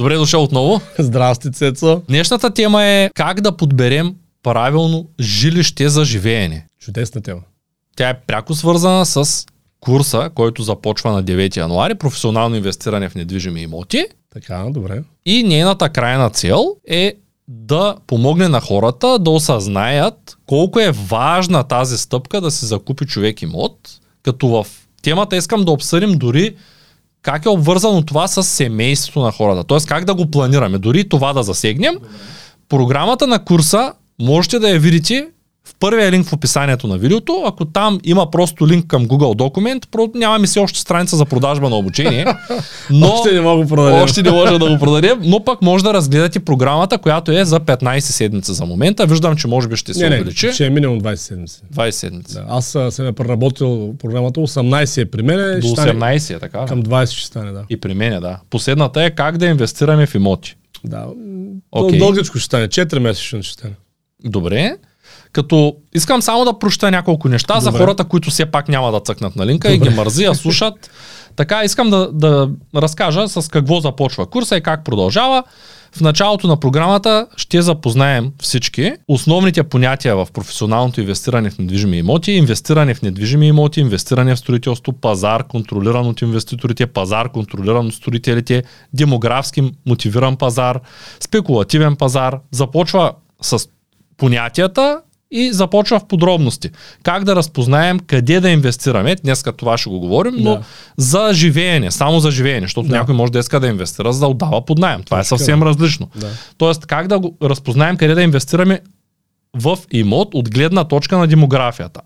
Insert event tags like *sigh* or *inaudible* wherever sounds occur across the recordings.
Добре дошъл отново. Здрасти, Цецо. Днешната тема е как да подберем правилно жилище за живеене. Чудесна тема. Тя е пряко свързана с курса, който започва на 9 януари, професионално инвестиране в недвижими имоти. Така, добре. И нейната крайна цел е да помогне на хората да осъзнаят колко е важна тази стъпка да се закупи човек имот, като в темата искам да обсъдим дори как е обвързано това с семейството на хората. Тоест как да го планираме. Дори това да засегнем. Програмата на курса можете да я видите първия линк в описанието на видеото. Ако там има просто линк към Google документ, нямаме си още страница за продажба на обучение. *laughs* Но, още не мога да продадем. Още не може да го продадем, но пък може да разгледате програмата, която е за 15 седмица за момента. Виждам, че може би ще се не, увеличи. Не, ще е минимум 20 седмици. 20 седмици. Да, аз съм е преработил програмата, 18 е при мен. До 18 е така. Към 20 ще стане, да. И при мен, да. Последната е как да инвестираме в имоти. Да. Okay. Дългичко ще стане, 4 месечно ще стане. Добре. Като искам само да проща няколко неща Добре. за хората, които все пак няма да цъкнат на линка Добре. и ги мързи, а слушат. Така, искам да, да разкажа с какво започва курса и как продължава. В началото на програмата ще запознаем всички основните понятия в професионалното инвестиране в недвижими имоти, инвестиране в недвижими имоти, инвестиране в строителство, пазар, контролиран от инвеститорите, пазар, контролиран от строителите, демографски мотивиран пазар, спекулативен пазар. Започва с понятията и започва в подробности. Как да разпознаем къде да инвестираме, днес това ще го говорим, но да. за живеене, само за живеене, защото да. някой може да иска да инвестира, за да отдава под найем. Това Точно, е съвсем различно. Да. Тоест, как да го разпознаем къде да инвестираме в имот от гледна точка на демографията.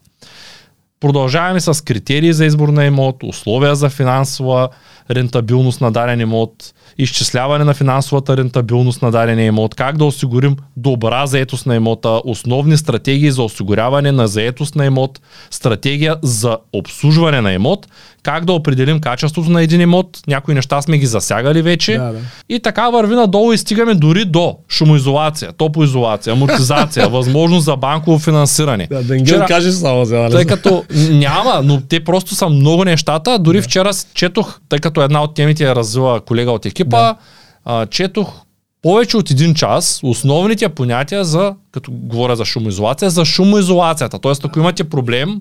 Продължаваме с критерии за избор на имот, условия за финансова рентабилност на даден имот, изчисляване на финансовата рентабилност на дадения имот, как да осигурим добра заетост на имота, основни стратегии за осигуряване на заетост на имот, стратегия за обслужване на имот, как да определим качеството на един имот, някои неща сме ги засягали вече. Да, да. И така върви надолу и стигаме дори до шумоизолация, топоизолация, амортизация, *laughs* възможност за банково финансиране. Да, да вчера, кажи само за Тъй като няма, но те просто са много нещата. Дори да. вчера четох, тъй като една от темите е развила колега от екипа, да. а, четох повече от един час основните понятия за, като говоря за шумоизолация, за шумоизолацията. Тоест, ако имате проблем,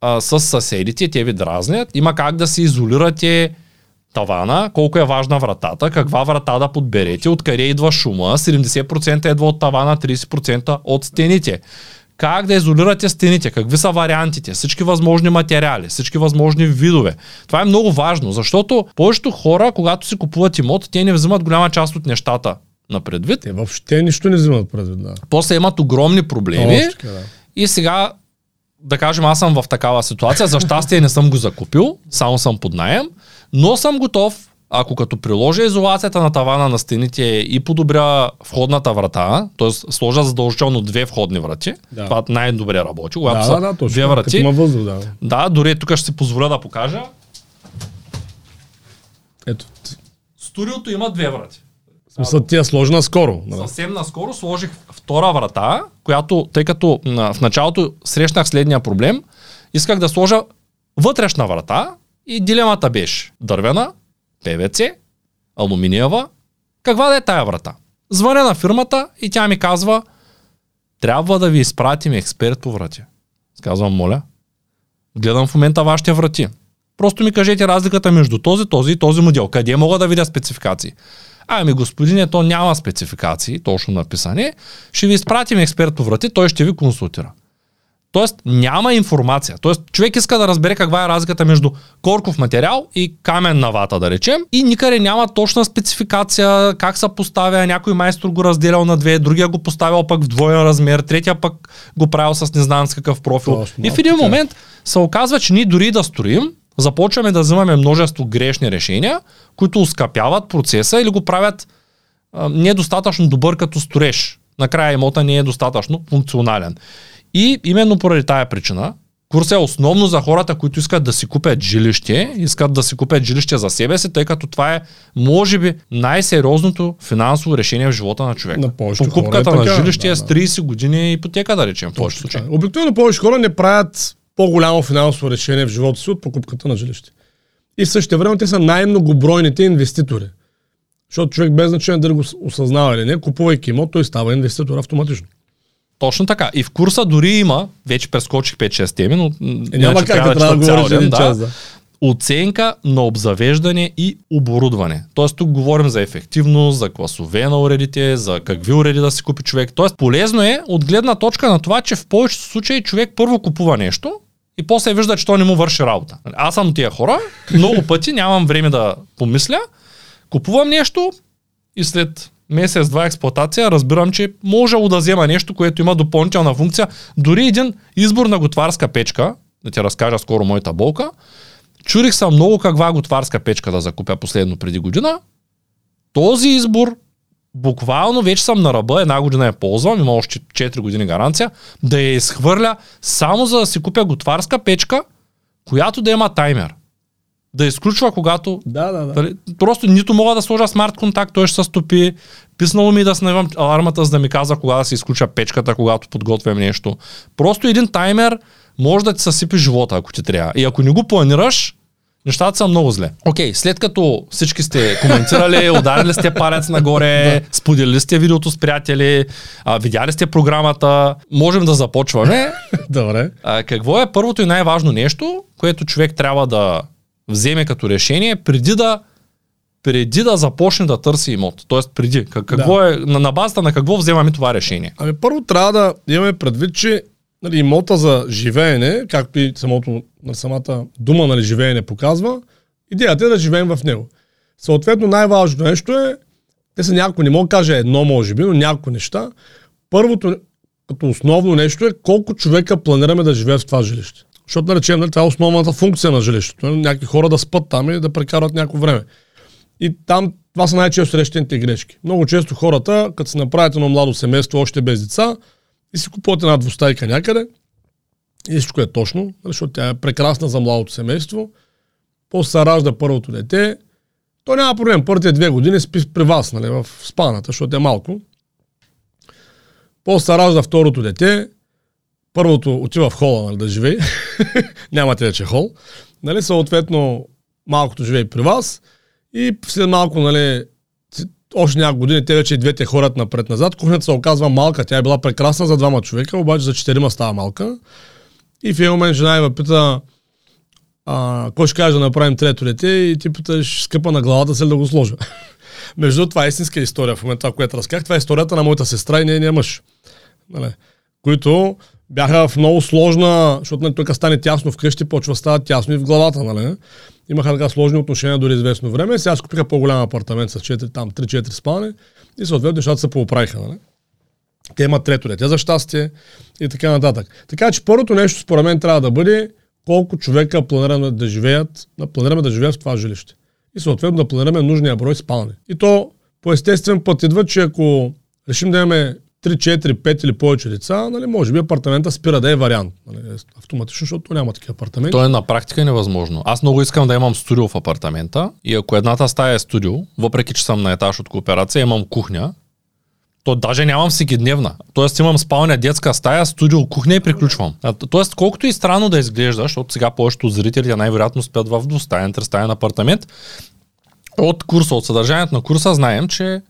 а, с съседите, те ви дразнят. Има как да се изолирате тавана, колко е важна вратата, каква врата да подберете, откъде идва шума, 70% идва от тавана, 30% от стените. Как да изолирате стените, какви са вариантите, всички възможни материали, всички възможни видове. Това е много важно, защото повечето хора, когато си купуват имот, те не взимат голяма част от нещата на предвид. Те въобще нищо не взимат предвид, да. После имат огромни проблеми. Още, да. И сега да кажем, аз съм в такава ситуация, за щастие не съм го закупил, само съм под найем, но съм готов, ако като приложа изолацията на тавана на стените и подобря входната врата, т.е. сложа задължително две входни врати, да. това най-добре работи, когато да, са да, да, точно, две врати. Има въздух, да. да, дори тук ще си позволя да покажа. Ето. Студиото има две врати. Смисъл ти е сложена скоро. Да. Съвсем наскоро сложих втора врата, която, тъй като в началото срещнах следния проблем, исках да сложа вътрешна врата и дилемата беше дървена, ПВЦ, алуминиева, каква да е тая врата. Звъня на фирмата и тя ми казва, трябва да ви изпратим експерт по врати. Казвам, моля. Гледам в момента вашите врати. Просто ми кажете разликата между този, този и този модел. Къде мога да видя спецификации? Ами господине, то няма спецификации, точно написане. Ще ви изпратим експерт по врати, той ще ви консултира. Тоест няма информация. Тоест човек иска да разбере каква е разликата между корков материал и камен на вата, да речем. И никъде няма точна спецификация, как се поставя. Някой майстор го разделял на две, другия го поставял пък в двоен размер, третия пък го правил с не знам с какъв профил. Точно, и в един момент се оказва, че ние дори да строим, започваме да взимаме множество грешни решения, които ускъпяват процеса или го правят недостатъчно добър като стореш. Накрая имота не е достатъчно функционален. И именно поради тая причина, курсът е основно за хората, които искат да си купят жилище, искат да си купят жилище за себе си, тъй като това е, може би, най-сериозното финансово решение в живота на човека. На Покупката хора е на жилище да, е с 30 години ипотека, да речем, в повечето случаи. Обикновено повече хора не правят по-голямо финансово решение в живота си от покупката на жилище. И в същото време те са най-многобройните инвеститори. Защото човек без значение дали го осъзнава или не, купувайки имот, той става инвеститор автоматично. Точно така. И в курса дори има, вече прескочих 5-6 теми, но е, няма как да, трябва да говориш един час, да. Оценка на обзавеждане и оборудване. Тоест тук говорим за ефективност, за класове на уредите, за какви уреди да си купи човек. Тоест полезно е от гледна точка на това, че в повечето случаи човек първо купува нещо и после вижда, че то не му върши работа. Аз съм тия хора, много пъти нямам време да помисля, купувам нещо и след месец-два експлуатация, разбирам, че може да взема нещо, което има допълнителна функция. Дори един избор на готварска печка, да ти разкажа скоро моята болка, чурих съм много каква готварска печка да закупя последно преди година. Този избор буквално вече съм на ръба, една година я ползвам, има още 4 години гаранция, да я изхвърля само за да си купя готварска печка, която да има таймер да изключва, когато... Да, да, да. Дали, просто нито мога да сложа смарт контакт, той ще се стопи. Писнало ми да снимам алармата, за да ми казва кога да се изключа печката, когато подготвям нещо. Просто един таймер може да ти съсипи живота, ако ти трябва. И ако не го планираш, нещата са много зле. Окей, okay, след като всички сте коментирали, *laughs* ударили сте палец нагоре, споделили сте видеото с приятели, а, видяли сте програмата, можем да започваме. *laughs* Добре. А, какво е първото и най-важно нещо, което човек трябва да вземе като решение преди да преди да започне да търси имот. Тоест преди. Какво да. е, на, на базата на какво вземаме това решение? Ами първо трябва да имаме предвид, че нали, имота за живеене, както и самото, на самата дума нали, живеене показва, идеята е да живеем в него. Съответно най-важното нещо е, те са някои, не мога да кажа едно може би, но някои неща. Първото, като основно нещо е колко човека планираме да живеят в това жилище. Защото, да речем, нали, това е основната функция на жилището. Нали, някакви хора да спят там и да прекарат някакво време. И там това са най-често срещаните грешки. Много често хората, като се направят едно младо семейство, още без деца, и си купуват една двустайка някъде, и всичко е точно, нали, защото тя е прекрасна за младото семейство. После се ражда първото дете, то няма проблем. Първите две години спи при вас, нали, в спаната, защото е малко. После се ражда второто дете, първото отива в хола нали, да живее, *laughs* нямате вече хол, нали, съответно малкото живее при вас и след малко, нали, още няколко години те вече и двете хорат напред-назад. Кухнята се оказва малка, тя е била прекрасна за двама човека, обаче за четирима става малка. И в един момент жена я пита, а, кой ще каже да направим трето дете и ти питаш скъпа на главата се да го сложа. *laughs* Между това е истинска история в момента, което разказах. Това е историята на моята сестра и нейния мъж. Нали? Които бяха в много сложна, защото нали, тук стане тясно вкъщи, почва да става тясно и в главата, нали? Имаха така сложни отношения дори известно време. Сега купиха по-голям апартамент с 4, там 3-4 спални и съответно нещата се поуправиха, нали? Те имат трето дете за щастие и така нататък. Така че първото нещо според мен трябва да бъде колко човека планираме да живеят, планираме да живеят в това жилище. И съответно да планираме нужния брой спални. И то по естествен път идва, че ако решим да имаме 3, 4, 5 или повече деца, нали, може би апартамента спира да е вариант. Нали, автоматично, защото няма такива апартаменти. То е на практика невъзможно. Аз много искам да имам студио в апартамента и ако едната стая е студио, въпреки че съм на етаж от кооперация, имам кухня, то даже нямам всекидневна. Тоест имам спалня, детска стая, студио, кухня и приключвам. Тоест колкото и странно да изглежда, защото сега повечето зрителите най-вероятно спят в двустаен, трестаен апартамент, от курса, от съдържанието на курса знаем, че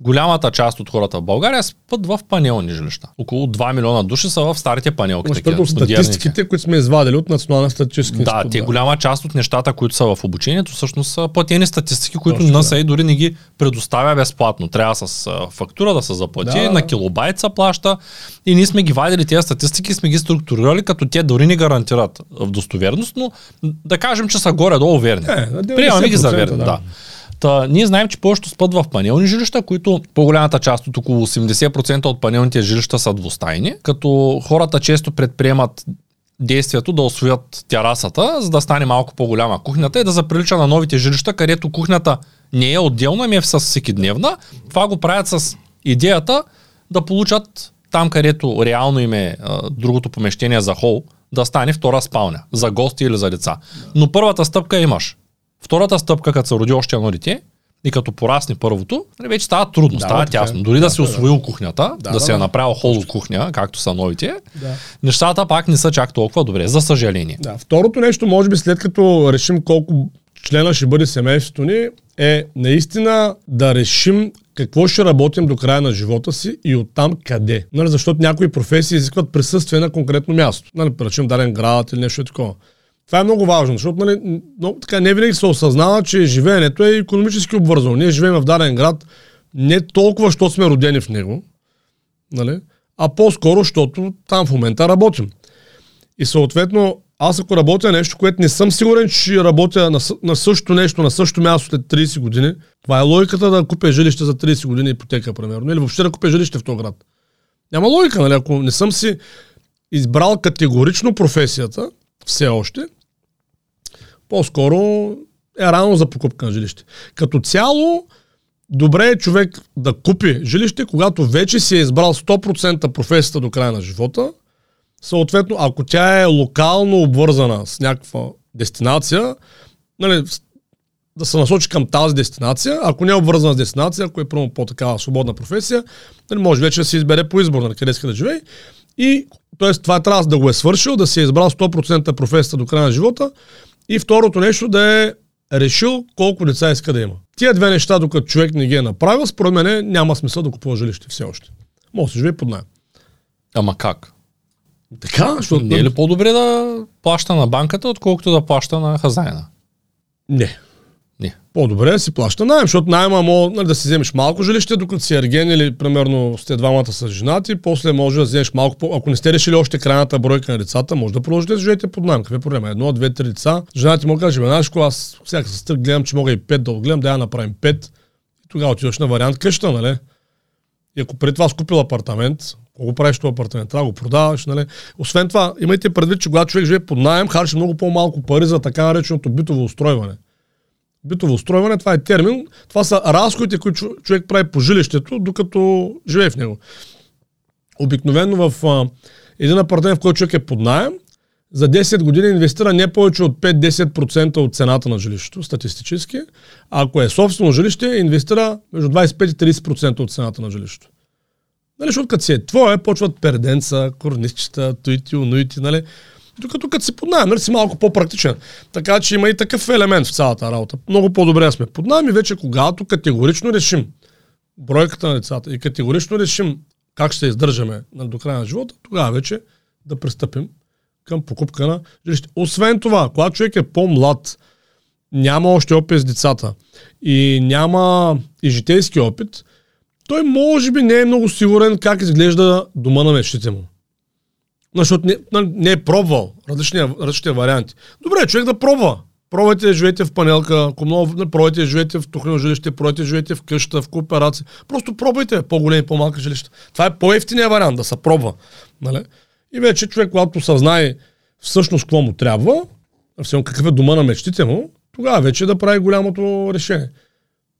голямата част от хората в България спът в панелни жилища. Около 2 милиона души са в старите панелки. Такива, статистиките, които сме извадили от Националния статистически Да, те голяма част от нещата, които са в обучението, всъщност са платени статистики, които Точно, НСА да. дори не ги предоставя безплатно. Трябва с фактура да се заплати, да. на килобайт се плаща и ние сме ги вадили тези статистики, сме ги структурирали, като те дори не гарантират в достоверност, но да кажем, че са горе-долу верни. Е, Приемаме ги за верни. Да. да. Та, ние знаем, че повечето спът в панелни жилища, които по-голямата част от около 80% от панелните жилища са двустайни, като хората често предприемат действието да освоят терасата, за да стане малко по-голяма кухнята и да заприлича на новите жилища, където кухнята не е отделна, ами е с всекидневна. Това го правят с идеята да получат там, където реално им е а, другото помещение за хол, да стане втора спалня за гости или за деца. Но първата стъпка имаш Втората стъпка, като се роди още едно дете, и като порасне първото, нали, вече става трудно, да, става така, тясно. Дори да, да си освоил да. кухнята, да, да, да си е направил холо кухня, както са новите, да. нещата пак не са чак толкова добре, за съжаление. Да. Второто нещо, може би след като решим колко члена ще бъде семейството ни, е наистина да решим какво ще работим до края на живота си и оттам къде. Нали, защото някои професии изискват присъствие на конкретно място. Нали, причем даден град или нещо такова. Това е много важно, защото нали, много, така, не винаги се осъзнава, че живеенето е економически обвързано. Ние живеем в даден град не толкова, защото сме родени в него, нали, а по-скоро, защото там в момента работим. И съответно, аз ако работя нещо, което не съм сигурен, че работя на, на същото нещо, на същото място след 30 години, това е логиката да купя жилище за 30 години ипотека, примерно, или въобще да купя жилище в този град. Няма логика, нали? Ако не съм си избрал категорично професията, все още, по-скоро е рано за покупка на жилище. Като цяло, добре е човек да купи жилище, когато вече си е избрал 100% професията до края на живота. Съответно, ако тя е локално обвързана с някаква дестинация, нали, да се насочи към тази дестинация. Ако не е обвързана с дестинация, ако е прямо по-такава свободна професия, нали, може вече да се избере по избор, на нали, къде иска да живее. И, т.е. това трябва да го е свършил, да си е избрал 100% професията до края на живота. И второто нещо да е решил колко деца иска да има. Тия две неща, докато човек не ги е направил, според мен няма смисъл да купува жилище все още. Може да живее под найем. Ама как? Така, защото... Не е ли по-добре да плаща на банката, отколкото да плаща на хазайна? Не. По-добре да си плаща найем, защото найема може нали, да си вземеш малко жилище, докато си ерген или примерно сте двамата с женати, после може да вземеш малко по... Ако не сте решили още крайната бройка на децата, може да продължите да живеете под найем. Какъв е проблема? Едно, две, три деца. Жената ти му каже, знаеш, аз всяка сестра гледам, че мога и пет да отгледам, да я направим пет. И тогава отиваш на вариант къща, нали? И ако преди това купил апартамент, го правиш това апартамент? Трябва да го продаваш, нали? Освен това, имайте предвид, че когато човек живее под найем, харчи много по-малко пари за така нареченото битово устройване. Битово устройване, това е термин. Това са разходите, които човек прави по жилището, докато живее в него. Обикновено в а, един апартамент, в който човек е под найем, за 10 години инвестира не повече от 5-10% от цената на жилището, статистически. Ако е собствено жилище, инвестира между 25 и 30% от цената на жилището. Нали, защото като си е твое, почват перденца, корнищчета, туити, унуити, нали. Докато като си под найем, нали, си малко по-практичен. Така че има и такъв елемент в цялата работа. Много по-добре сме под и вече когато категорично решим бройката на децата и категорично решим как ще издържаме до края на живота, тогава вече да пристъпим към покупка на жилище. Освен това, когато човек е по-млад, няма още опит с децата и няма и житейски опит, той може би не е много сигурен как изглежда дома на мечтите му. Защото не, нали, не е пробвал различни, различни варианти. Добре, човек да пробва. Пробвайте живеете в панелка, ако много, нали, пробвайте живеете в тухлено жилище, пробвайте живеете в къща, в кооперация. Просто пробвайте по-големи, по-малки жилища. Това е по-ефтиния вариант, да се пробва. Нали? И вече човек, когато съзнае всъщност какво му трябва, всъщност какъв е дома на мечтите му, тогава вече да прави голямото решение.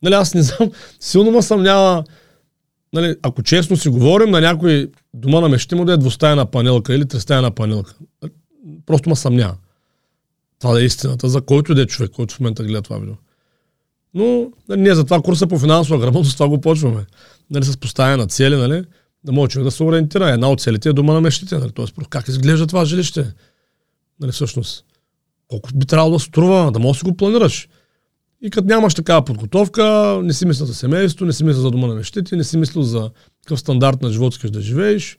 Нали, аз не знам, *laughs* силно ме съмнява нали, ако честно си говорим, на някой дома на мечти му да е двустаяна панелка или тристаяна панелка. Просто ма съмнява. Това да е истината, за който да е човек, който в момента гледа това видео. Но нали, ние за това курса по финансова грамотност, това го почваме. Нали, с поставяне на цели, нали, да може човек да се ориентира. Една от целите е дома на мечтите. Нали, Тоест, как изглежда това жилище? Нали, всъщност, колко би трябвало да струва, да можеш да го планираш. И като нямаш такава подготовка, не си мисля за семейство, не си мисля за дома на мечтите, не си мисля за какъв стандарт на живот искаш да живееш.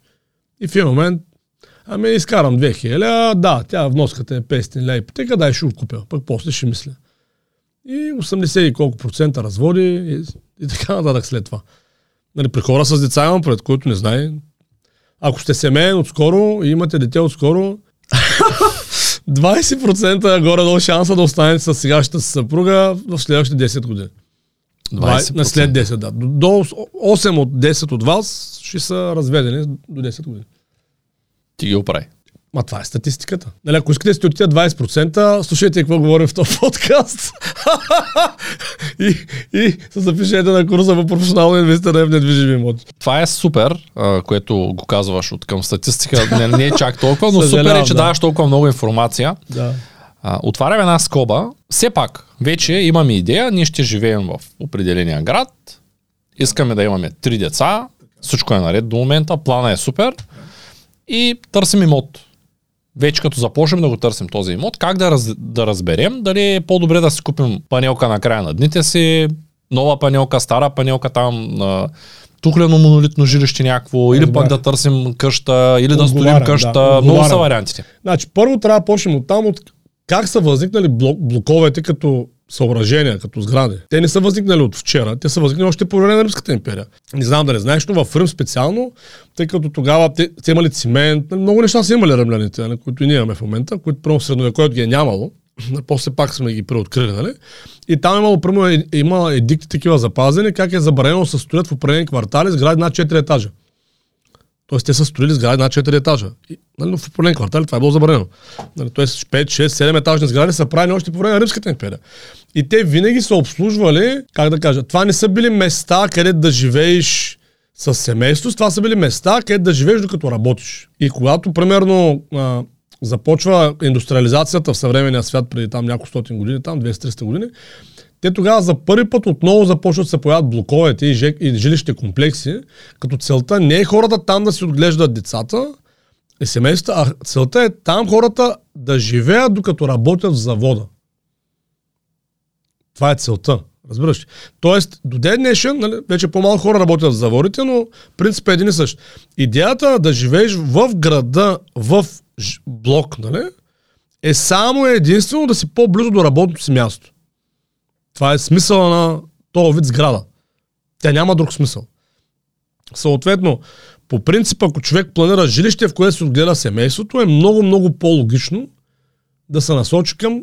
И в един момент, ами изкарам 2000, да, тя вноската е 500 лея ипотека, дай ще го купя, пък после ще мисля. И 80 и колко процента разводи и, и така нататък след това. Нали, при хора с деца имам пред, който не знае. Ако сте семейен отскоро и имате дете отскоро, *laughs* 20% горе-долу шанса да останете с сегашната съпруга в следващите 10 години. 20%. На след 10, да. До 8 от 10 от вас ще са разведени до 10 години. Ти ги оправи. Ма това е статистиката. Нали, ако искате да сте от 20%, слушайте какво говорим в този подкаст. *laughs* и, и се запишете на курса по професионално инвестиране в недвижими имоти. Това е супер, което го казваш от към статистика. Не, не е чак толкова, но *laughs* супер е, че да. даваш толкова много информация. Да. А, отварям една скоба. Все пак, вече имаме идея, ние ще живеем в определения град. Искаме да имаме три деца. Всичко е наред до момента, плана е супер. И търсим имот вече като започнем да го търсим този имот, как да, раз, да разберем дали е по-добре да си купим панелка на края на дните си, нова панелка, стара панелка там, на тухлено монолитно жилище някакво, или пък да търсим къща, или да строим къща. Да, Много са вариантите. Значи, първо трябва да почнем от там, от как са възникнали блок, блоковете като съоръжения, като сгради. Те не са възникнали от вчера, те са възникнали още по време на Римската империя. Не знам да не знаеш, но в Рим специално, тъй като тогава те, те имали цимент, много неща са имали римляните, нали, които и ние имаме в момента, които първо средновековието ги е нямало. *laughs* После пак сме ги преоткрили, нали? И там имало, примерно, е, има едикти такива запазени, как е забранено да се строят в определени квартали сгради над 4 етажа. Тоест те са строили сгради над 4 етажа. И, нали, в определен квартал това е било забранено. Нали, тоест 5, 6, 7 етажни сгради са правени още по време на Римската империя. И те винаги са обслужвали, как да кажа, това не са били места, където да живееш с семейство, това са били места, където да живееш докато работиш. И когато, примерно, а, започва индустриализацията в съвременния свят преди там няколко стотин години, там 200-300 години, те тогава за първи път отново започват да се появят блоковете и, жек, и жилищните комплекси, като целта не е хората там да си отглеждат децата и семейства, а целта е там хората да живеят докато работят в завода. Това е целта. Разбираш ли? Тоест, до ден днешен, нали, вече по-малко хора работят в заводите, но принцип е един и същ. Идеята да живееш в града, в блок, нали, е само единствено да си по-близо до работното си място. Това е смисъла на този вид сграда. Тя няма друг смисъл. Съответно, по принцип, ако човек планира жилище, в което се отгледа семейството, е много, много по-логично да се насочи към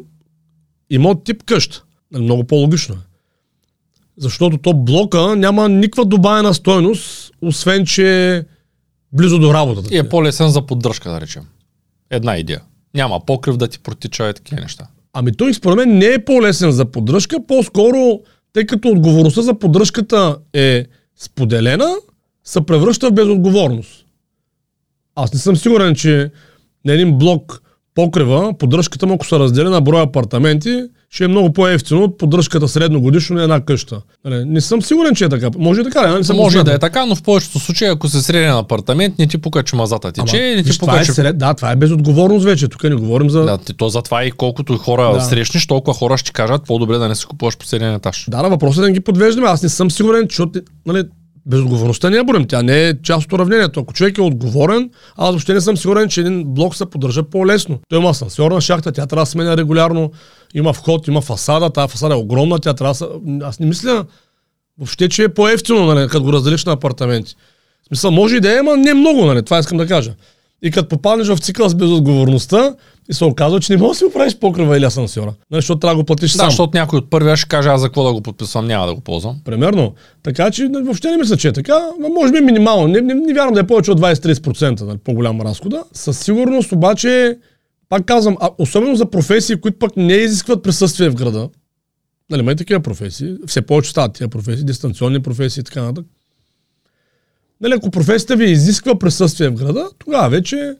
имот тип къща. Нали, много по-логично е. Защото то блока няма никаква добавена стойност, освен че е близо до работата. И е по-лесен за поддръжка, да речем. Една идея. Няма покрив да ти протича и такива неща. Ами той според мен не е по-лесен за поддръжка, по-скоро, тъй като отговорността за поддръжката е споделена, се превръща в безотговорност. Аз не съм сигурен, че на един блок покрива, поддръжката му, ако се разделя на броя апартаменти, ще е много по-ефтино от поддръжката средногодишно на една къща. Нали, не съм сигурен, че е така. Може и така, не съм Може да е така, но в повечето случаи, ако се среден апартамент, не ти пука, че мазата тече, не ти пука, е че... сред... Да, това е безотговорност вече. Тук не говорим за... Да, то затова и колкото хора да. срещнеш, толкова хора ще кажат по-добре да не си купуваш последния етаж. Да, на въпросът е да ги подвеждаме. Аз не съм сигурен, че нали, Безотговорността не е борим, тя не е част от уравнението. Ако човек е отговорен, аз въобще не съм сигурен, че един блок се поддържа по-лесно. Той има асансьорна шахта, тя трябва да сменя регулярно, има вход, има фасада, тази фасада е огромна, тя трябва да Аз не мисля въобще, че е по-ефтино, нали, като го разделиш на апартаменти. В смисъл, може и да е, но не много, нали, това искам да кажа. И като попаднеш в цикъл с безотговорността, и се оказва, че не можеш да си оправиш покрива или асансьора. Нали, защото трябва да го платиш да, сам. защото някой от първия ще каже аз за какво да го подписвам, няма да го ползвам. Примерно. Така че въобще не мисля, че е така. Може би минимално. Не, не, не вярвам да е повече от 20-30% нали, по-голяма разхода. Със сигурност обаче, пак казвам, а, особено за професии, които пък не изискват присъствие в града. Нали, има и такива професии. Все повече стават тия професии, дистанционни професии и така нататък. Нали, ако професията ви изисква присъствие в града, тогава вече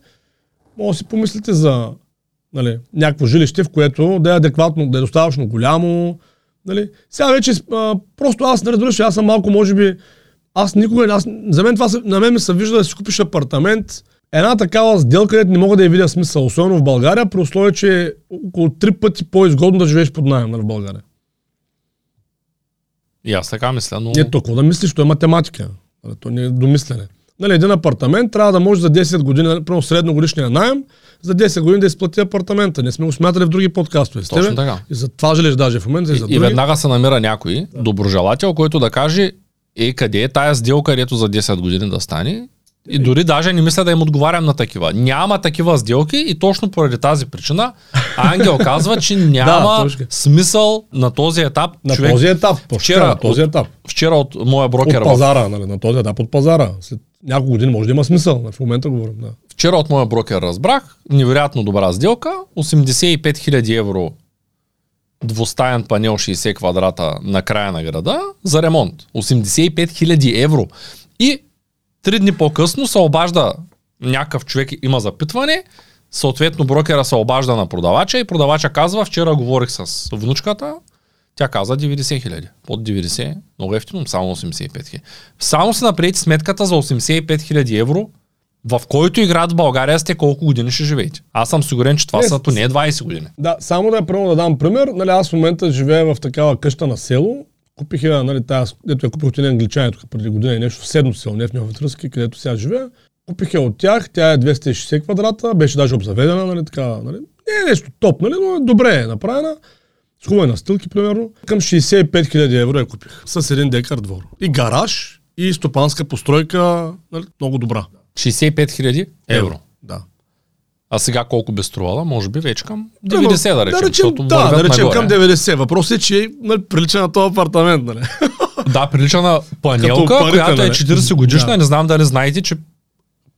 може да си помислите за нали, някакво жилище, в което да е адекватно, да е достатъчно голямо. Нали. Сега вече, а, просто аз не разбираш, аз съм малко, може би, аз никога, аз, за мен това, на мен ми се вижда да си купиш апартамент, една такава сделка, където не мога да я видя смисъл, особено в България, при условие, че е около три пъти по-изгодно да живееш под найем нали, в България. И аз така мисля, но... Не, толкова да мислиш, то е математика. Нали, то не е домислене. Нали, един апартамент трябва да може за 10 години, например, средно годишния найем, за 10 години да изплати апартамента. Не сме го смятали в други подкастове. Точно тебе. така. И за това желеш даже в момента. И, и, за други. и веднага се намира някой да. доброжелател, който да каже, е, къде е тая сделка, където за 10 години да стане? И дори даже не мисля да им отговарям на такива. Няма такива сделки и точно поради тази причина Ангел казва, че *laughs* няма да, смисъл на този етап. На човек, този етап. Вчера, на този етап. От, вчера от моя брокер. От пазара, нали, на този етап от пазара. След няколко години може да има смисъл. В момента говорим. Да. Вчера от моя брокер разбрах, невероятно добра сделка, 85 000 евро двустаен панел 60 квадрата на края на града за ремонт. 85 000 евро. И три дни по-късно се обажда някакъв човек, има запитване, съответно брокера се обажда на продавача и продавача казва, вчера говорих с внучката, тя каза 90 хиляди. Под 90, много ефтино, само 85 хиляди. Само се направите сметката за 85 хиляди евро в който играят в България сте колко години ще живеете. Аз съм сигурен, че това Не, са поне 20 години. Да, само да, примерно, да дам пример. Нали, аз в момента живея в такава къща на село. Купих я, нали, тази, дето я купих от един англичани тук преди година и нещо в седмо село, не в Неоветръски, където сега живея. Купих я от тях, тя е 260 квадрата, беше даже обзаведена, нали, така, нали. Не е нещо топ, нали, но е добре е направена. С хубави настилки, примерно. Към 65 000 евро я купих. С един декар двор. И гараж, и стопанска постройка, нали, много добра. 65 хиляди евро. Да. А сега колко би струвала? Може би вече към Примерно, 90 да речем. да, речем, да, да речем нагоре. към 90. Въпросът е, че нали, прилича на този апартамент. Нали? *laughs* Да, прилича на панелка, парите, която е нали? 40 годишна. Да. Не знам дали знаете, че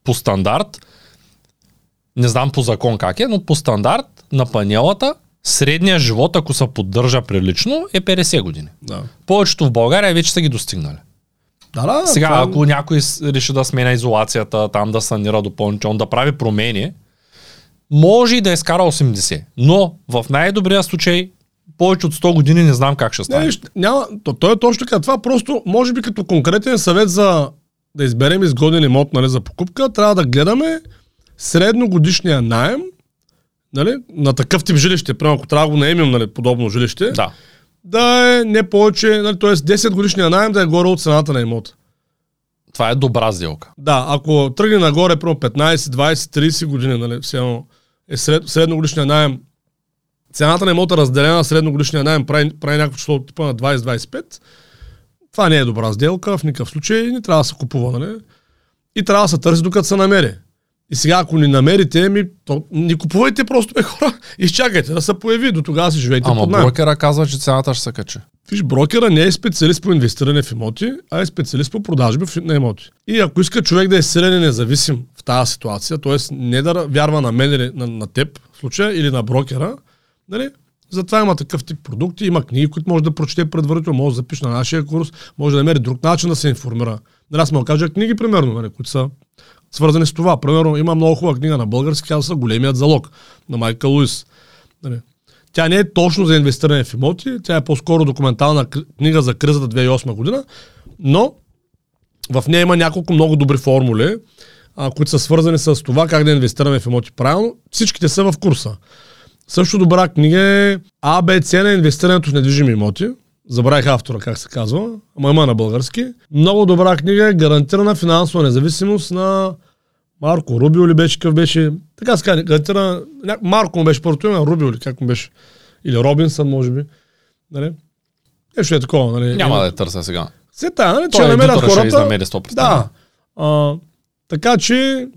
по стандарт, не знам по закон как е, но по стандарт на панелата средния живот, ако се поддържа прилично, е 50 години. Да. Повечето в България вече са ги достигнали. Да, да, Сега, това- ако някой реши да сменя изолацията, там да санира допълнително, да прави промени, може и да изкара 80. Но в най-добрия случай, повече от 100 години не знам как ще Не, стане. виж, няма, то, то е точно така. Това просто, може би като конкретен съвет за да изберем изгоден имот нали, за покупка, трябва да гледаме средногодишния найем нали, на такъв тип жилище. Примерно, ако трябва да го наемем нали, подобно жилище, Да. да е не повече, нали, т.е. 10 годишния найем да е горе от цената на имота. Това е добра сделка. Да, ако тръгне нагоре, примерно 15, 20, 30 години, нали, все едно е сред, средногодишния найем, цената на имота разделена на средногодишния найем прави, прави някакво число от типа на 20-25, това не е добра сделка, в никакъв случай не трябва да се купува, нали? И трябва да се търси докато се намери. И сега, ако ни намерите, ми, то, не купувайте просто, бе, хора, *laughs* изчакайте да се появи, до тогава си живейте Ама под найем. брокера казва, че цената ще се качи. Виж, брокера не е специалист по инвестиране в имоти, а е специалист по продажби на имоти. И ако иска човек да е силен и независим в тази ситуация, т.е. не да вярва на мен или на, на теб в случая или на брокера, нали? Затова има такъв тип продукти, има книги, които може да прочете предварително, може да запише на нашия курс, може да намери друг начин да се информира. Нали, аз да кажа книги, примерно, нали, които са свързани с това. Примерно, има много хубава книга на български, казва се Големият залог на Майка Луис. Нали. Тя не е точно за инвестиране в имоти, тя е по-скоро документална книга за кризата 2008 година, но в нея има няколко много добри формули, а, които са свързани с това как да инвестираме в имоти правилно. Всичките са в курса. Също добра книга е АБЦ на инвестирането в недвижими имоти. Забравих автора как се казва, ама има на български. Много добра книга е Гарантирана финансова независимост на Марко Рубио ли беше, какъв беше? Така се казва, гарантирана... ня- Марко му беше първото име, Рубио ли, как му беше? Или Робинсън, може би. Нали? Нещо е такова, нали? Няма да я търся сега. Все тая, нали? Че е намерят ще хората. 100%. Да. А, така че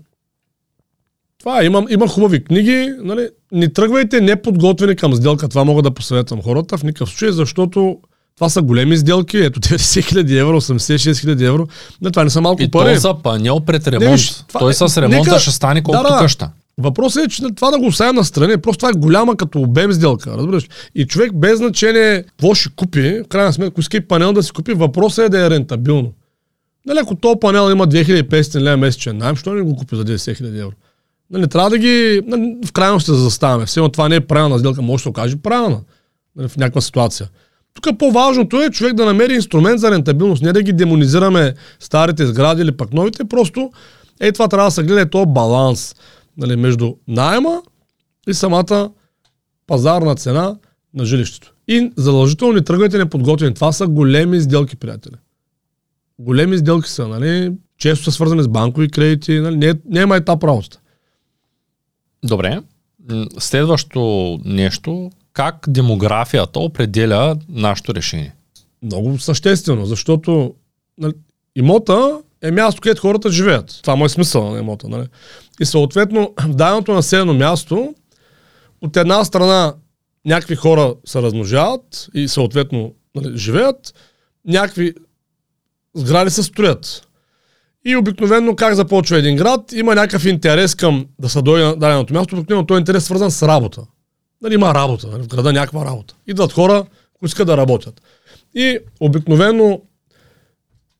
това е, има, има хубави книги. Нали? Не тръгвайте неподготвени към сделка. Това мога да посъветвам хората в никакъв случай, защото това са големи сделки. Ето 90 хиляди евро, 86 хиляди евро. Не, това не са малко И пари. то за панел пред ремонт. Не, виж, това Той е- с ремонта нека- ще стане колкото Да, да. къща. Въпросът е, че това да го оставя на страни, просто това е голяма като обем сделка, разбираш. И човек без значение какво ще купи, в крайна сметка, ако иска и панел да си купи, въпросът е да е рентабилно. Нали, ако този панел има 2500 лева месечен найем, що не го купи за 10 000 евро? Нали, трябва да ги, нали, в крайност да заставаме. Все това не е правилна сделка, може да се окаже правилна нали, в някаква ситуация. Тук по-важното е човек да намери инструмент за рентабилност, не да ги демонизираме старите сгради или пък новите, просто е това трябва да се гледа този баланс нали, между найема и самата пазарна цена на жилището. И задължително не тръгвайте неподготвени. Това са големи сделки, приятели. Големи сделки са, нали? Често са свързани с банкови кредити, нали? Не, има етап работата. Добре. М, Следващо нещо, как демографията определя нашето решение? Много съществено, защото нали, имота е място, където хората живеят. Това му е смисъл на имота. Нали? И съответно, в даденото населено място, от една страна някакви хора се размножават и съответно нали, живеят, някакви сгради се строят. И обикновено как започва един град, има някакъв интерес към да се дойде на даденото място, обикновено този интерес е свързан с работа. Нали, има работа, нали, в града някаква работа. Идват хора, които искат да работят. И обикновено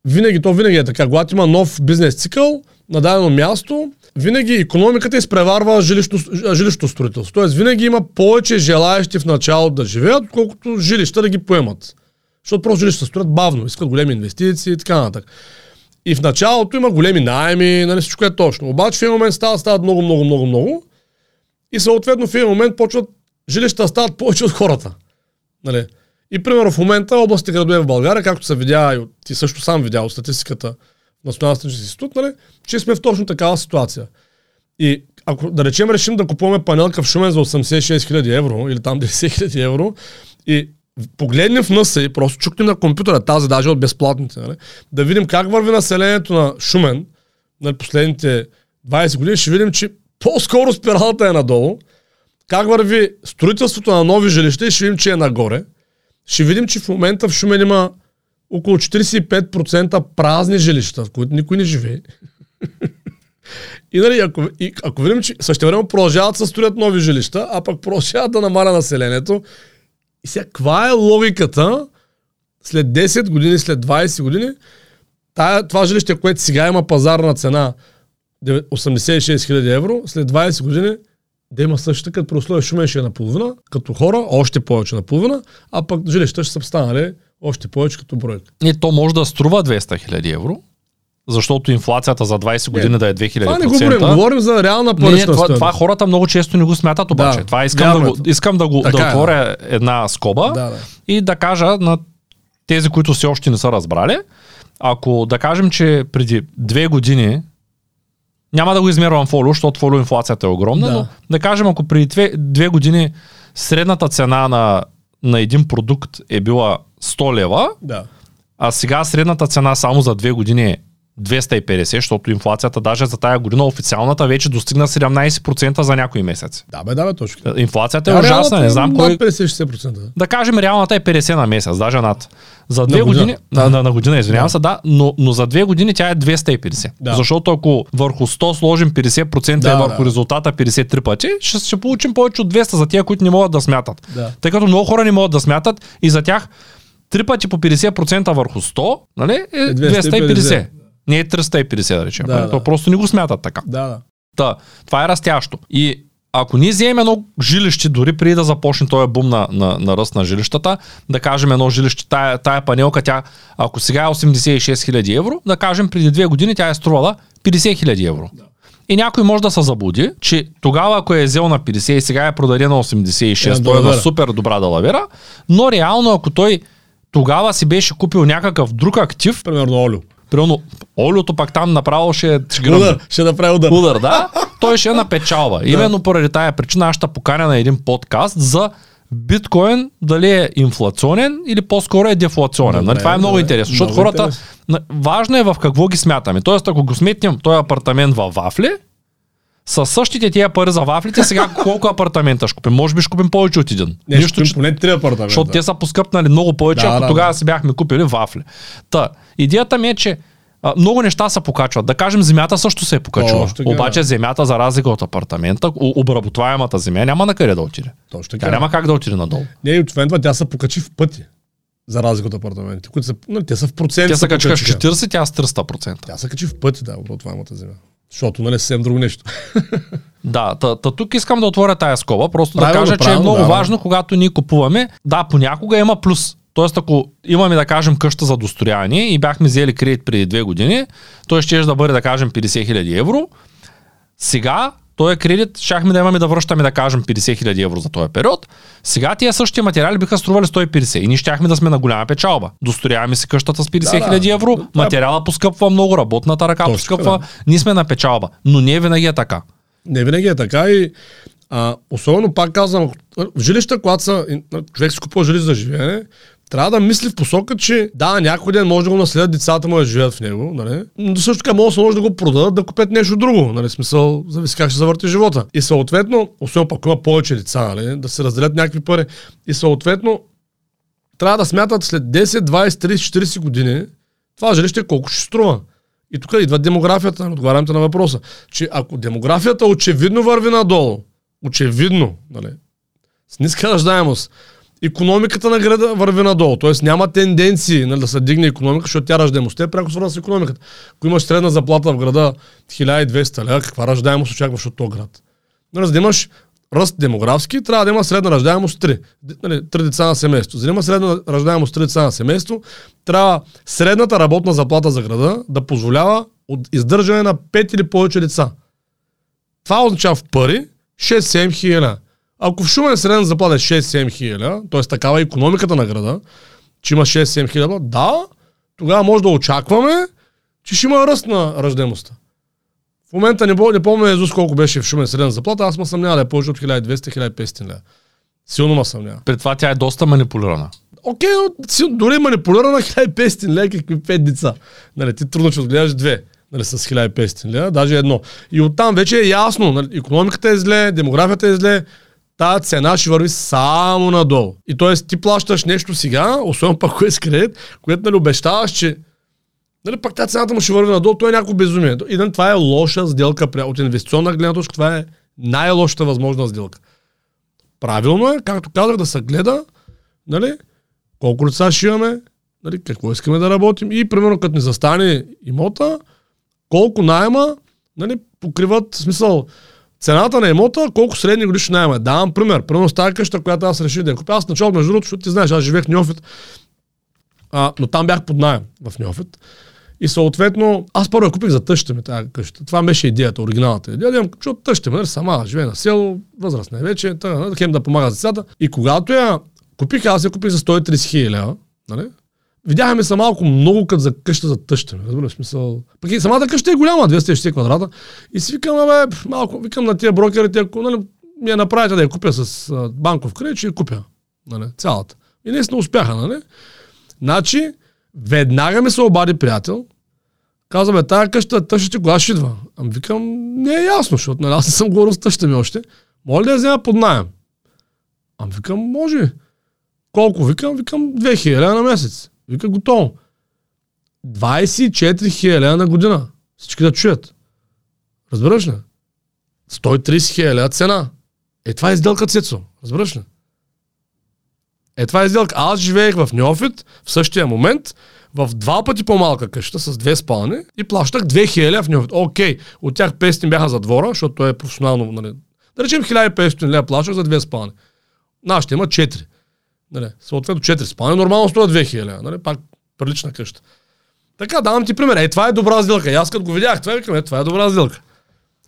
винаги, то винаги е така, когато има нов бизнес цикъл на дадено място, винаги економиката изпреварва жилищно, жилищно строителство. Тоест винаги има повече желаящи в начало да живеят, отколкото жилища да ги поемат. Защото просто жилища строят бавно, искат големи инвестиции и така нататък. И в началото има големи найми, нали, всичко е точно. Обаче в един момент става, стават много, много, много, много. И съответно в един момент почват жилища стават повече от хората. Нали? И примерно в момента областите градове в България, както се видя, и ти също сам видял статистиката в Националния статистически институт, нали, че сме в точно такава ситуация. И ако да речем решим да купуваме панелка в Шумен за 86 000 евро или там *laughs* 10 000 евро и погледнем в НСА и просто чукнем на компютъра, тази даже от безплатните, нали? да видим как върви населението на Шумен на нали, последните 20 години, ще видим, че по-скоро спиралата е надолу, как върви строителството на нови жилища и ще видим, че е нагоре. Ще видим, че в момента в Шумен има около 45% празни жилища, в които никой не живее. *laughs* И, нали, ако, и, ако видим, че също време продължават да строят нови жилища, а пък продължават да намаля населението, и сега, каква е логиката след 10 години, след 20 години, тая, това жилище, което сега има пазарна цена 86 000 евро, след 20 години да има същата, като при условие Шумен ще е наполовина, като хора, още повече наполовина, а пък жилища ще са станали още повече като бройка. И то може да струва 200 хиляди евро, защото инфлацията за 20 години не, да е 2000%. Това не говорим, говорим за реална парична не, това, това, хората много често не го смятат обаче. Да, това искам да, го, искам да, го, да е, отворя е. една скоба да, да. и да кажа на тези, които все още не са разбрали, ако да кажем, че преди две години няма да го измервам фолио, защото фолио инфлацията е огромна, да. но да кажем, ако преди две, две години средната цена на, на един продукт е била 100 лева, да. а сега средната цена само за две години е 250, защото инфлацията даже за тая година официалната вече достигна 17% за някои месеци. Да, бе, да, бе, точно. Инфлацията е ужасна, не знам кой. 50-60%. Да кажем, реалната е 50 на месец, даже над. За две на години, на, на, на година, извинявам да. се, да, но, но за две години тя е 250. Да. Защото ако върху 100 сложим 50% да, и върху да. резултата 53 пъти, ще, ще получим повече от 200 за тия, които не могат да смятат. Да. Тъй като много хора не могат да смятат и за тях три пъти по 50% върху 100, нали, е 250. 250. Не е 350, да речем. Да, нали? да. То просто не го смятат така. Да, да. Та, това е растящо. И ако ние вземем едно жилище, дори преди да започне този бум на, на, на ръст на жилищата, да кажем едно жилище, тая, тая панелка, тя, ако сега е 86 000 евро, да кажем преди две години тя е струвала 50 000 евро. Да. И някой може да се заблуди, че тогава, ако е взел на 50 и сега е продаде на 86, е, той е на супер добра далавера, но реално, ако той тогава си беше купил някакъв друг актив, примерно олио, Примерно, олиото пак там направо ще, ще Удар, ще направи удар. Удар, да. Той ще е напечалва. *laughs* Именно поради тая причина аз ще поканя на един подкаст за биткоин дали е инфлационен или по-скоро е дефлационен. Добре, нали? Това е много добре, интересно, защото много хората... Интерес. Важно е в какво ги смятаме. Тоест, ако го сметнем този апартамент във вафли, с същите тия пари за вафлите, сега *laughs* колко апартамента ще купим? Може би ще купим повече от един. Не, Нищо, ще купим поне три апартамента. Защото те са поскъпнали много повече, да, ако да, тогава да. си бяхме купили вафли. Та, идеята ми е, че а, много неща се покачват. Да кажем, земята също се е покачила. Точно Обаче земята, за разлика от апартамента, обработваемата земя няма на къде да отиде. Точно тя няма как да отиде надолу. Не, и от това тя се покачи в пъти. За разлика от апартаментите, които са, ну, те са в процент. Те са качка в 40, тя с 300%. Тя се качи в пъти, да, обработваемата земя. Защото, нали, съвсем друго нещо. *laughs* Да, та, та, тук искам да отворя тая скоба, просто правилно, да кажа, правилно, че е много да. важно, когато ние купуваме. Да, понякога има плюс. Тоест, ако имаме да кажем къща за достояние и бяхме взели кредит преди две години, той ще да бъде да кажем 50 000 евро. Сега този кредит щяхме да имаме да връщаме, да кажем, 50 000 евро за този период. Сега тия същия материали биха стрували 150 и ние щяхме да сме на голяма печалба. Досторяваме си къщата с 50 000 да, евро, да, материала поскъпва много, работната ръка Точно, поскъпва, да. ние сме на печалба. Но не винаги е така. Не винаги е така и а, особено пак казвам, в жилища, когато са, човек си купува жилище за живеене, трябва да мисли в посока, че да, някой ден може да го наследят децата му да живеят в него, нали? но също така може, може да го продадат, да купят нещо друго, нали? смисъл, зависи как ще завърти живота. И съответно, особено пък има повече деца, нали? да се разделят някакви пари. И съответно, трябва да смятат след 10, 20, 30, 40 години това жилище колко ще струва. И тук идва демографията, отговарям на въпроса, че ако демографията очевидно върви надолу, очевидно, нали, с ниска ръждаемост, економиката на града върви надолу. Тоест няма тенденции нали, да се дигне економика, защото тя раждаемостта е пряко свързана с економиката. Ако имаш средна заплата в града 1200 лева, каква раждаемост очакваш от този град? Нали, за да имаш ръст демографски, трябва да има средна раждаемост 3. Нали, 3 деца на семейство. За да има средна раждаемост 3 деца на семейство, трябва средната работна заплата за града да позволява от издържане на 5 или повече деца. Това означава в пари 6-7 хиляди. Ако в Шумен средна заплата е 6-7 хиляди, т.е. такава е економиката на града, че има 6-7 хиляди, да, тогава може да очакваме, че ще има ръст на ръждемостта. В момента не, не помня Езус колко беше в Шумен средна заплата, аз ме съмнявам да е повече от 1200-1500 лева. Силно ме съмнявам. При това тя е доста манипулирана. Окей, но дори манипулирана 1500 лева, какви 5 деца. Нали, ти трудно ще отгледаш две нали, с 1500 лева, даже едно. И оттам вече е ясно, нали, економиката е зле, демографията е зле, тази цена ще върви само надолу. И т.е. ти плащаш нещо сега, особено пък кое с кредит, което нали, обещаваш, че Нали, пак тази цената му ще върви надолу, той е някакво безумие. И нали, това е лоша сделка. От инвестиционна гледна точка това е най-лошата възможна сделка. Правилно е, както казах, да се гледа нали, колко лица ще имаме, нали, какво искаме да работим и примерно като ни застане имота, колко найема нали, покриват, в смисъл, цената на имота, колко средни годишни найема. Давам пример. Примерно с тази къща, която аз реших да я купя. Аз начало, между другото, защото ти знаеш, аз живеех в Ньофит, а, но там бях под найем в Ньофит. И съответно, аз първо я купих за тъща ми тази къща. Това беше идеята, оригиналната идея. Да имам, защото тъща ми, нали, сама, живее на село, възрастна е вече, тъга, нали, хем да помага за децата. И когато я купих, аз я купих за 130 хиляди лева. Нали? Видяхме се малко много като за къща за тъща ми. Разбира смисъл. Пък и самата къща е голяма, 260 квадрата. И си викам, бе, малко, викам на тия брокерите, ако нали, ми я направите да я купя с а, банков кредит, ще я купя. Нали, цялата. И наистина успяха, нали? Значи, веднага ми се обади приятел, каза, бе, тая къща, тъща кога ще идва? Ам викам, не е ясно, защото нали, аз не съм говорил с тъща ми още. Моля да я взема под найем? Ам викам, може. Колко викам? Викам 2000 на месец. Вика, готово. 24 хиляди на година. Всички да чуят. Разбираш ли? 130 хиляди цена. Е, това е сделка, Цецо. Разбираш ли? Е, това е сделка. Аз живеех в Неофит в същия момент, в два пъти по-малка къща с две спални и плащах 2000 в Неофит. Окей, от тях 500 бяха за двора, защото е професионално, нали. Да речем 1500 лева плащах за две спални. Нашите има 4. Нали, съответно 4 спални, нормално струва 2000, нали, пак прилична къща. Така, давам ти пример. Е, това е добра сделка. И аз като го видях, това викам, е, това е добра сделка.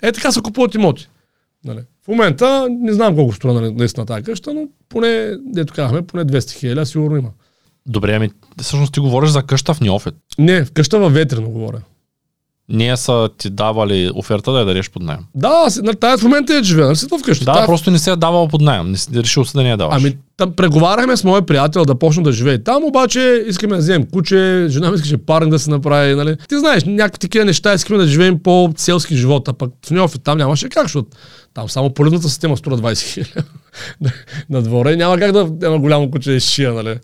Е, така се купуват имоти. Нали. В момента не знам колко струва нали, наистина тази къща, но поне, дето казахме, поне 200 хиляди сигурно има. Добре, ами всъщност ти говориш за къща в Ниофит. Не, в къща във Ветрено говоря. Ние са ти давали оферта да я дадеш под найем. Да, на тази в момента е живея, нали си в къща. Да, тая... просто не се е давал под найем. Не си решил се да не я даваш. Ами, там преговаряхме с моя приятел да почне да живее там, обаче искаме да вземем куче, жена ми искаше парк да се направи, нали? Ти знаеш, някакви такива неща искаме да живеем по селски живот, а пък в Ньофи там нямаше как, защото там само поливната система струва 20 хиляди *laughs* на двора и няма как да има голямо куче с шия, нали?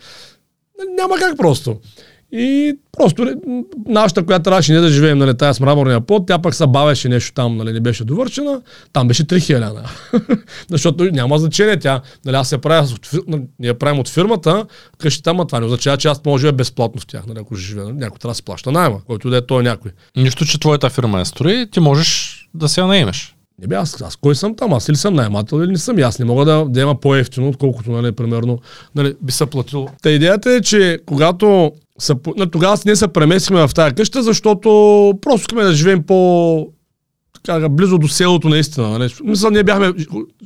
Няма как просто. И просто нашата, която трябваше не да живеем, нали, тая с мраморния пот, тя пък се бавеше нещо там, нали, не беше довършена, там беше 3000. *laughs* Защото няма значение тя, нали, аз я правя, нали, ние правим от фирмата, къщи там, а това не означава, че аз може да е безплатно в тях, нали, ако живее, нали, някой трябва да се плаща найма, който да е той някой. Нищо, че твоята фирма е строи, ти можеш да се я наемеш. Не бе, аз, аз кой съм там? Аз или съм наймател или не съм? Аз не мога да, да има по-ефтино, отколкото, нали, примерно, нали, би се платил. Та идеята е, че когато са, нали, тогава ние се преместихме в тази къща, защото просто искаме да живеем по така, близо до селото наистина. Нали. Мисля, ние бяхме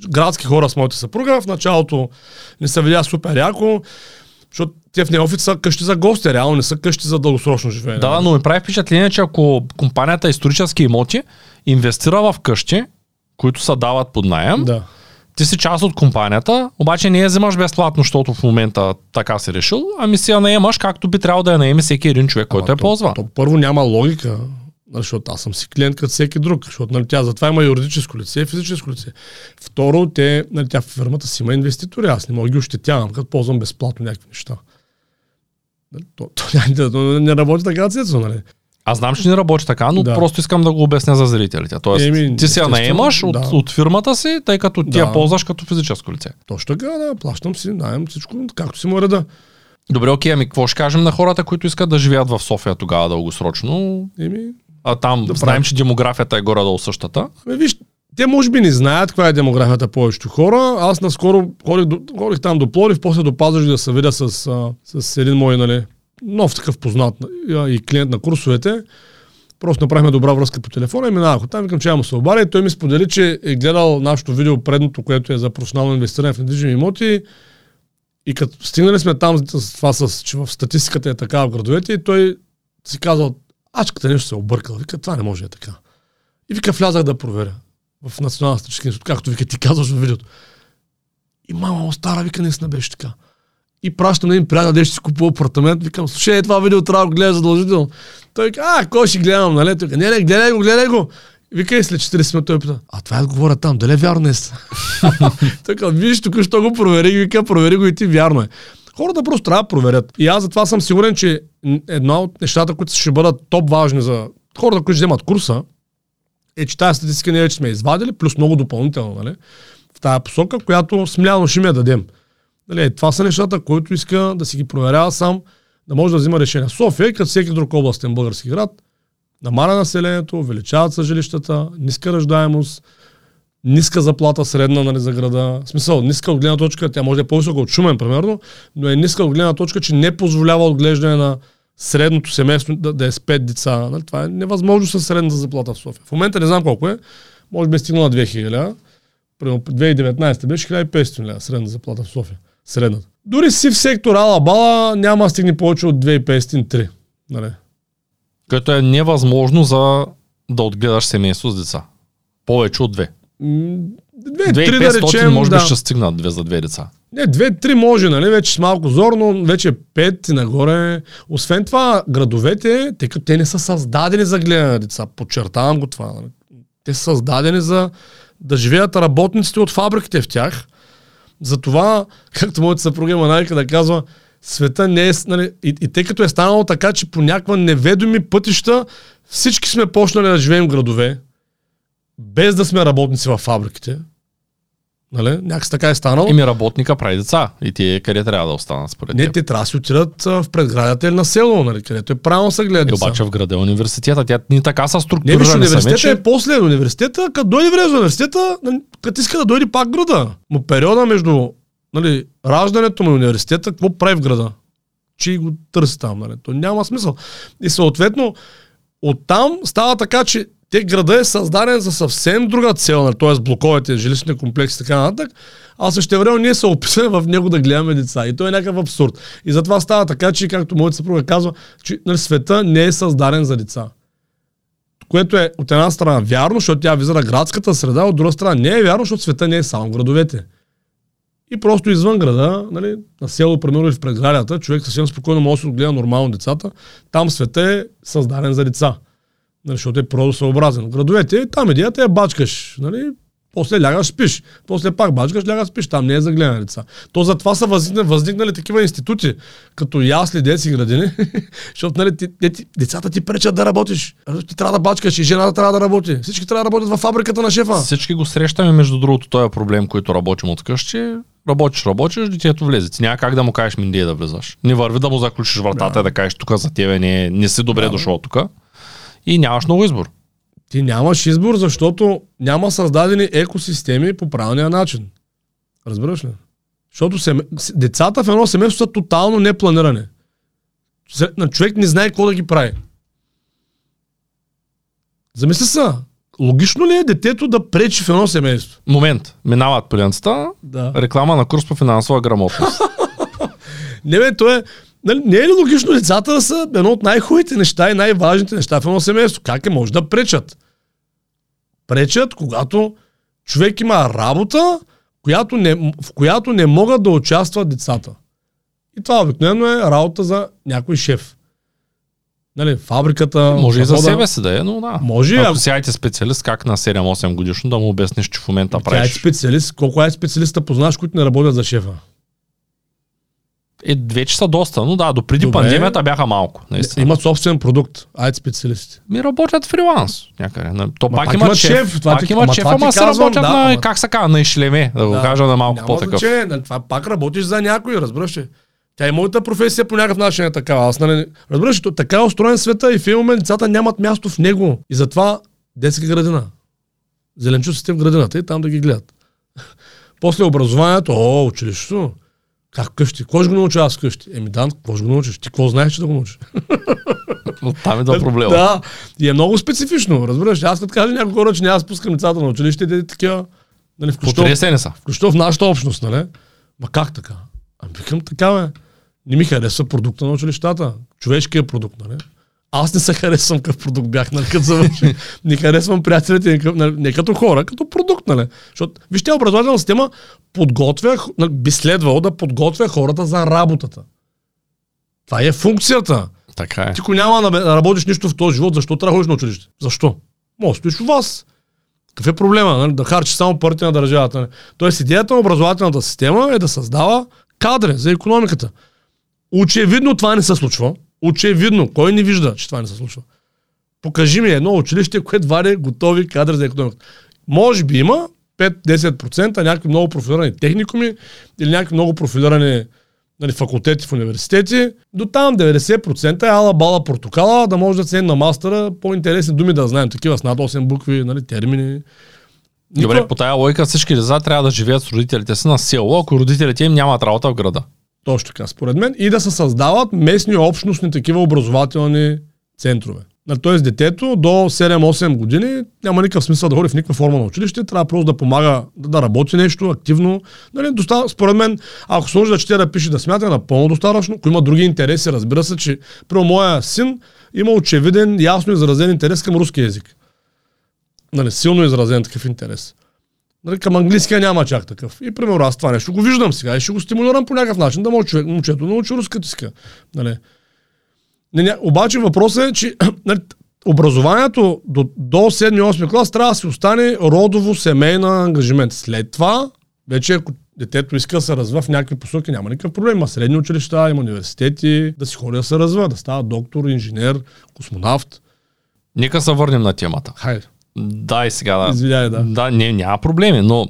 градски хора с моята съпруга. В началото не се видя супер яко, защото те в Неофит са къщи за гости, реално не са къщи за дългосрочно живеене. Да, но ми прави впечатление, че ако компанията исторически имоти инвестира в къщи, които се дават под найем, Да. Ти си част от компанията, обаче не я вземаш безплатно, защото в момента така си решил, ами си я наемаш както би трябвало да я наеме всеки един човек, който я то, ползва. То, първо няма логика, защото аз съм си клиент като всеки друг, защото нали, тя затова има юридическо лице и физическо лице. Второ, те, нали, тя в фирмата си има инвеститори, аз не мога ги ощетявам, като ползвам безплатно някакви неща. Нали, То, то, то, то не работи така, Цецо, нали? Аз знам, че не работи така, но Да. просто искам да го обясня за зрителите. Тоест, Еми, ти си я наемаш от, да. от фирмата си, тъй като ти я Да. ползваш като физическо лице. Точно така, да, плащам си, наем всичко, както си му реда. Добре, окей, ами какво ще кажем на хората, които искат да живеят в София тогава дългосрочно? Еми, А там Да знаем, че демографията е горе-долу същата. ами виж, те може би не знаят каква е демографията повечето хора. Аз наскоро ходих, до, ходих там до Плорив, после до Пазарджик да се видя с, с един мой, нали, нов такъв познат и клиент на курсовете. Просто направихме добра връзка по телефона и минавах от там, викам, че му се обаря и той ми сподели, че е гледал нашото видео предното, което е за професионално инвестиране в недвижими имоти и като стигнали сме там с това, с, че в статистиката е така в градовете и той си казал, ачката нещо се е объркал. Вика, това не може е така. И вика, влязах да проверя в Национална статистическа институт, както вика ти казваш в видеото. И мама, стара, вика, наистина беше така. И пращам на един приятел, де ще си купува апартамент. Викам, слушай, това видео трябва да го гледа задължително. Той вика, а, кой ще гледам, нали? Той не, не, гледай го, гледай го. Вика и след 40 минути той пита, а това е говоря там, дали е вярно е? *laughs* той казва, виж, тук що го провери, вика, провери го и ти, вярно е. Хората просто трябва да проверят. И аз затова съм сигурен, че една от нещата, които ще бъдат топ важни за хората, които вземат курса, е, че тази статистика не е, че сме извадили, плюс много допълнително, нали? В тази посока, която смляно ще ми я дадем. Нали, е, това са нещата, които иска да си ги проверява сам, да може да взима решения. София, като всеки друг областен български град, намаля населението, увеличават се жилищата, ниска ръждаемост, ниска заплата средна нали, за града. В смисъл, ниска от гледна точка, тя може да е по-висока от Шумен, примерно, но е ниска от гледна точка, че не позволява отглеждане на средното семейство да, да е с 5 деца. Нали? Това е невъзможно с средната заплата в София. В момента не знам колко е, може би е стигнала 2000 Примерно 2019 беше 1500 лева средна заплата в София. Средната. Дори си в сектор Ала Бала няма да стигне повече от 2500-3. Нали? Което е невъзможно за да отгледаш семейство с деца. Повече от две. Две, три да речем. може би да. ще стигнат две за две деца. Не, две-три може, нали? Вече с малко зорно, вече пет и нагоре. Освен това, градовете, тъй като те не са създадени за гледане на деца. Подчертавам го това. Нали? Те са създадени за да живеят работниците от фабриките в тях. Затова, *laughs* както моята съпруга има навика да казва, света не е... Нали, и, и тъй като е станало така, че по някаква неведоми пътища всички сме почнали да живеем в градове, без да сме работници в фабриките. Нали? Някакси така е станало. Ими работника прави деца. И ти къде трябва да останат според Не, теб? те трябва да си отидат в предградията или на село, нали, където е правилно се гледа. Деца. обаче в града е университета. Тя ни така са Не, виж, структурирани университета вече. е после университета, като дойде време за университета, като иска да дойде пак града. Но периода между нали, раждането му и университета, какво прави в града? Че го търси там, нали? То няма смисъл. И съответно, оттам става така, че те града е създаден за съвсем друга цел, нали? т.е. блоковете, жилищни комплекси и така нататък, а също време ние се описаме в него да гледаме деца. И то е някакъв абсурд. И затова става така, че, както моята съпруга казва, че нали, света не е създаден за деца. Което е от една страна вярно, защото тя визира градската среда, от друга страна не е вярно, защото света не е само градовете. И просто извън града, нали, на село, примерно в предградията, човек съвсем спокойно може да се отгледа нормално децата. Там света е създаден за деца. Нали, защото е природосъобразен. Градовете, там идеята е бачкаш. Нали, после лягаш спиш. После пак бачкаш, лягаш спиш. Там не е за гледане деца. То затова са възникнали, възникнали такива институти, като ясли, деца и градини, *laughs* защото нали, ти, ти, децата ти пречат да работиш. Ти трябва да бачкаш и жената трябва да работи. Всички трябва да работят във фабриката на шефа. Всички го срещаме, между другото, този проблем, който работим от къщи. Работиш, работиш, детето влезе. Ти няма как да му кажеш миндия да влизаш. Не върви да му заключиш вратата Да. и да кажеш тук за тебе не, не си добре Да, дошъл тук. И нямаш много избор. Ти нямаш избор, защото няма създадени екосистеми по правилния начин. Разбираш ли? Защото семе... децата в едно семейство са тотално непланирани. Се- На човек не знае какво да ги прави. Замисли се, логично ли е детето да пречи в едно семейство? Момент. Минават пеленцата. Да. Реклама на курс по финансова грамотност. *laughs* Не бе, то е... Нали, не е ли логично децата да са едно от най-хубавите неща и най-важните неща в едно семейство? Как е може да пречат? Пречат, когато човек има работа, която не, в която не могат да участват децата. И това обикновено е работа за някой шеф. Нали, фабриката. Може и за себе си да е, но да. Може, Ако ако си IT специалист, как на 7-8 годишно да му обясниш, че в момента правиш. специалист. Колко е специалиста познаш, които не работят за шефа? Е, вече са доста, но да, до преди Добре. пандемията бяха малко. Наистина. Имат собствен продукт. Айде специалисти. Ми работят фриланс някъде. То Ма пак, пак имат шеф. това пак ти- имат шеф, ама се работят да, на, ама- как се казва, на ишлеме, да, го кажа на малко по-такъв. нали, това пак работиш за някой, разбираш ли? Тя и моята професия по някакъв начин е такава. Аз, нали, разбираш така е устроен света и в един момент децата нямат място в него. И затова детска градина. зеленчуците в градината и там да ги гледат. *laughs* После образованието, о, училището, как къщи? Кой ще го научи аз вкъщи? Еми Дан, какво ще го научиш? Ти какво знаеш, че да го научиш? Там е да проблема. Да, и е много специфично, разбираш. Аз като кажа някои хора, че няма спускам децата на училище, те такива, нали, включително, не са. включително в нашата общност, нали? Ма как така? Ами викам така, бе. Не ми харесва продукта на училищата. Човешкият продукт, нали? Аз не се харесвам какъв продукт бях, нали, като завърши. не харесвам приятелите, не, нали, не като хора, като продукт, нали? Защото, вижте, образователна система подготвя, нали, би следвало да подготвя хората за работата. Това е функцията. Така е. Ти ако няма да работиш нищо в този живот, защо трябва да ходиш на училище? Защо? Може стоиш у вас. Какъв е проблема? Нали? Да харчиш само парите на държавата. Нали? Тоест идеята на образователната система е да създава кадри за економиката. Очевидно това не се случва. Очевидно. Кой не вижда, че това не се случва? Покажи ми едно училище, което вади готови кадри за економиката. Може би има 5-10% някакви много профилирани техникуми или някакви много профилирани нали, факултети в университети. До там 90% е ала бала портокала, да може да се на мастера по-интересни думи да знаем. Такива с над 8 букви, нали, термини. Добре, по тая логика всички деца трябва да живеят с родителите си на село, ако родителите им нямат работа в града. Точно така, според мен. И да се създават местни общностни такива образователни центрове. Тоест детето до 7-8 години няма никакъв смисъл да ходи в никаква форма на училище, трябва просто да помага да, работи нещо активно. Нали, доста, според мен, ако се може да чете да пише да смята, е напълно достатъчно. Ако има други интереси, разбира се, че при моя син има очевиден, ясно изразен интерес към руски язик. Нали, силно изразен такъв интерес. Нали, към английския няма чак такъв. И примерно аз това нещо го виждам сега и ще го стимулирам по някакъв начин да може човек, момчето научи руската си. Нали. Не, не, обаче въпросът е, че *clears throat* нали, образованието до, до 7-8 клас трябва да си остане родово семейна ангажимент. След това, вече ако детето иска да се развива в някакви посоки, няма никакъв проблем. Има средни училища, има университети, да си ходи да се развива, да става доктор, инженер, космонавт. Нека се върнем на темата. Хайде. Да, и сега да. Извиняй, да. Да, не, няма проблеми, но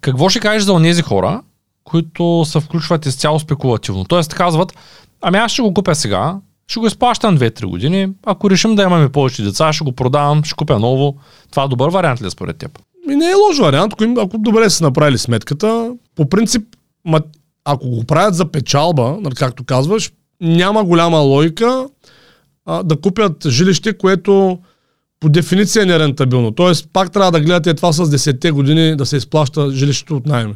какво ще кажеш за тези хора, които се включват изцяло спекулативно? Тоест казват, ами аз ще го купя сега, ще го изплащам 2-3 години, ако решим да имаме повече деца, ще го продавам, ще купя ново. Това е добър вариант ли е според теб? Ми не е лош вариант, ако, ако добре са направили сметката. По принцип, ма, ако го правят за печалба, нали, както казваш, няма голяма логика а, да купят жилище, което по дефиниция е нерентабилно. Тоест, пак трябва да гледате това с 10-те години да се изплаща жилището от найми.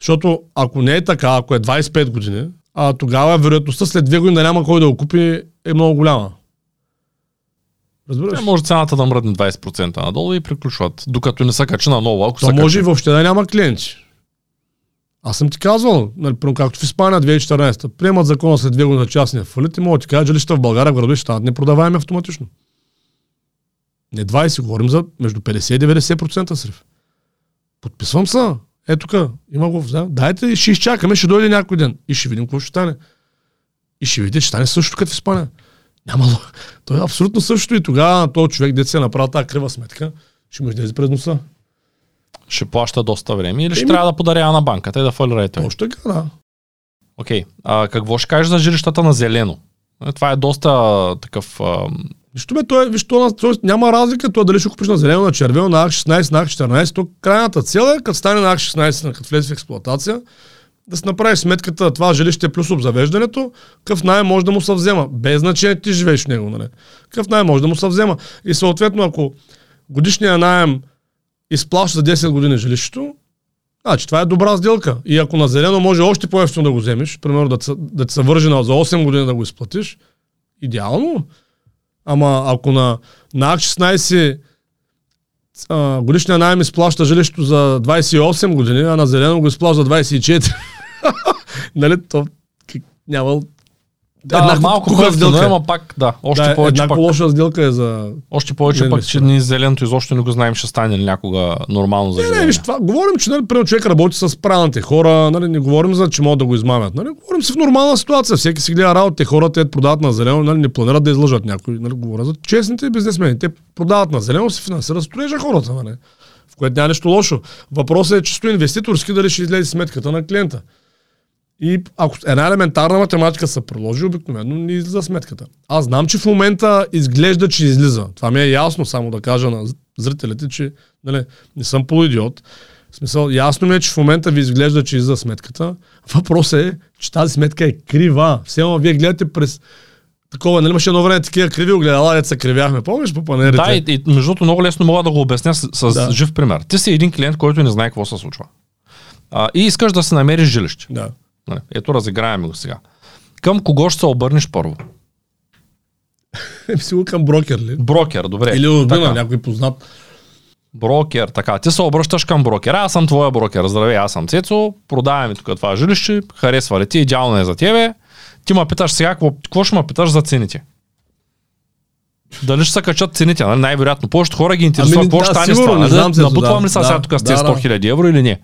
Защото ако не е така, ако е 25 години, а тогава вероятността след две години да няма кой да го купи е много голяма. Разбираш? Не, може цената да мръдне 20% надолу и приключват, докато не са качи на ново. Ако То може и въобще да няма клиенти. Аз съм ти казвал, нали, както в Испания 2014, приемат закона след две години за частния фалит и могат да ти кажа, жилища в България градове ще станат непродаваеми автоматично. Не 20, говорим за между 50 и 90% срив. Подписвам се. Ето тук, има го. Да, дайте и ще изчакаме, ще дойде някой ден. И ще видим какво ще стане. И ще видите, ще стане също като в Испания. Няма То е абсолютно също и тогава този човек, деца е направил тази крива сметка, ще му излезе през носа. Ще плаща доста време или ще Еми... трябва да подарява на банката и да фалира. Още така, да. Окей. Okay. А какво ще кажеш за жилищата на зелено? Това е доста такъв а, Нищо бе, той, виж, то, то, няма разлика това дали ще купиш на зелено, на червено, на АК-16, на АК-14. То крайната цел е, като стане на АК-16, като влезе в експлуатация, да си направиш сметката това жилище плюс обзавеждането, какъв най може да му се взема. Без значение ти живееш в него, нали? Какъв най може да му се взема. И съответно, ако годишния найем изплаща за 10 години жилището, значи това е добра сделка. И ако на зелено може още по-ефтино да го вземеш, примерно да, да ти се вържи за 8 години да го изплатиш, идеално. Ама ако на, на АК-16 годишния найем изплаща жилището за 28 години, а на зелено го изплаща за 24, *laughs* нали, то няма да, еднакво малко хубава сделка. Ама пак, да, още да, повече пак. лоша сделка е за... Още повече пак, че ни зеленото изобщо не го знаем, ще стане ли някога нормално за Не, не, виж, това, говорим, че нали, примерно човек работи с правилните хора, нали, не говорим за, че могат да го измамят. Нали, говорим си в нормална ситуация, всеки си гледа работа, хората те продават на зелено, нали, не планират да излъжат някой. Нали, говоря за честните бизнесмени. Те продават на зелено, си финансират строежа хората, нали, в което няма нищо лошо. Въпросът е чисто инвеститорски дали ще излезе сметката на клиента. И ако една елементарна математика се приложи, обикновено не излиза сметката. Аз знам, че в момента изглежда, че излиза. Това ми е ясно, само да кажа на зрителите, че нали, не съм полуидиот. В смисъл, ясно ми е, че в момента ви изглежда, че за сметката. Въпросът е, че тази сметка е крива. Все едно вие гледате през такова, нали имаше едно време такива криви огледала, се кривяхме, помниш по панерите? Да, и, и между другото много лесно мога да го обясня с, с Да. жив пример. Ти си един клиент, който не знае какво се случва. А, и искаш да си намериш жилище. Да. Нали, Ето, разиграем го сега. Към кого ще се обърнеш първо? Еми си го към брокер ли? Брокер, добре. Или Така. някой познат. Брокер, така. Ти се обръщаш към брокера. Аз съм твоя брокер. Здравей, аз съм Цецо. Продаваме тук това жилище. Харесва ли ти? Идеално е за тебе. Ти ме питаш сега, какво, какво ще ме питаш за цените? Дали ще се качат цените? Нали? Най-вероятно. Повечето хора ги интересува Ами, какво да, ще стане с сигурно, това. Набутвам да. ли са Да, сега тук с тези да, 100 000 евро или не?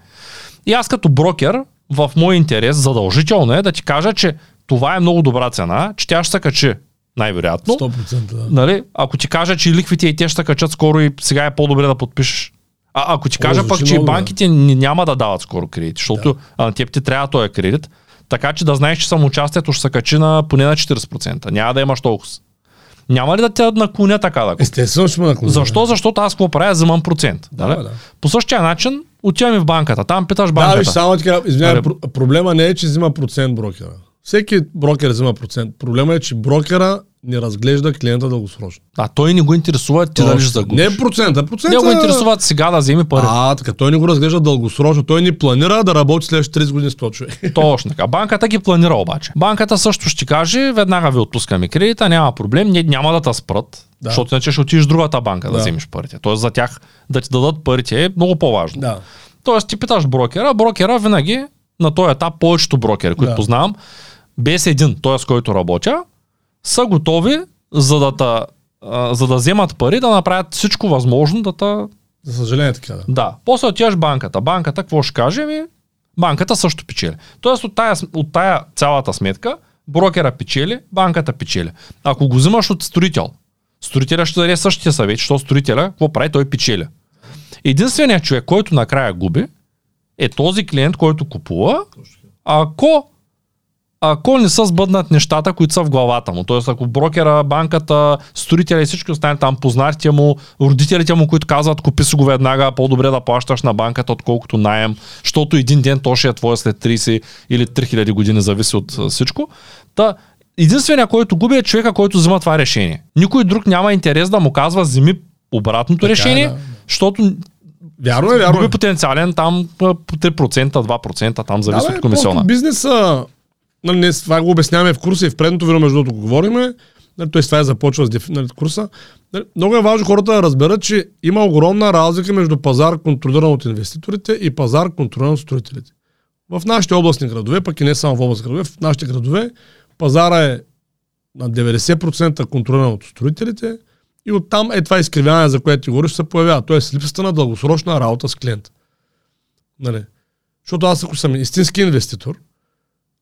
И аз като брокер, в мой интерес, задължително е да ти кажа, че това е много добра цена, че тя ще се качи най-вероятно. 100% да. Нали? Ако ти кажа, че лихвите и те ще качат скоро и сега е по-добре да подпишеш. А ако ти О, кажа звучи пък, че и да. банките н- няма да дават скоро кредит, защото да. на теб ти трябва този кредит, така че да знаеш, че самоучастието ще се качи на поне на 40%. Няма да имаш толкова. Няма ли да те наклоня така да купиш? Естествено ще ме наклоня. Защо? Защото аз какво правя? Вземам процент. Да, нали? да. По същия начин отиваме в банката. Там питаш Да, банката. виж, само така, извинявай, Нали? про- проблема не е, че взима процент брокера. Всеки брокер взима процент. Проблема е, че брокера не разглежда клиента дългосрочно. А той не го интересува ти дали ще загубиш. Не процента, процента... Не го интересува сега да вземе пари. А, така, той не го разглежда дългосрочно. Той не планира да работи следващите 30 години с този човек. *laughs* Точно така. Банката ги планира обаче. Банката също ще каже, веднага ви отпускаме кредита, няма проблем, ние няма да те спрат, Да. защото иначе ще отидеш в другата банка да. Да. вземеш парите. Тоест за тях да ти дадат парите е много по-важно. да. Тоест ти питаш брокера, брокера винаги на този етап повечето брокери, които Да. познавам, без един, т.е. с който работя, са готови за да, та, а, за да вземат пари, да направят всичко възможно да та За съжаление така да. да. После отиваш банката. Банката, какво ще каже? Ми, банката също печели. Тоест от тая, от тая цялата сметка, брокера печели, банката печели. Ако го взимаш от строител, строителя ще даде същия съвет, защото строителя, какво прави, той печели. Единственият човек, който накрая губи, е този клиент, който купува, ако ако не са сбъднат нещата, които са в главата му. Тоест, ако брокера, банката, строителя и всички останали там, познатите му, родителите му, които казват, купи си го веднага, по-добре да плащаш на банката, отколкото найем, защото един ден то ще е твоя след 30 или 3000 години, зависи от всичко. Та, единственият, който губи е човека, който взима това решение. Никой друг няма интерес да му казва, вземи обратното Така е, решение, да. защото Вярно е, вярно е. потенциален там а, по 3%, 2%, там зависи Да, от комисиона. Бизнеса, нали, не, това го обясняваме в курса и в предното видео, между другото, го говориме. Нали, т.е. това е започва с нали, курса. Нали, много е важно хората да разберат, че има огромна разлика между пазар, контролиран от инвеститорите и пазар, контролиран от строителите. В нашите областни градове, пък и не само в областни градове, в нашите градове пазара е на 90% контролиран от строителите и оттам е това изкривяване, за което ти говориш, се появява. Тоест липсата на дългосрочна работа с клиента. Нали? Защото аз ако съм истински инвеститор,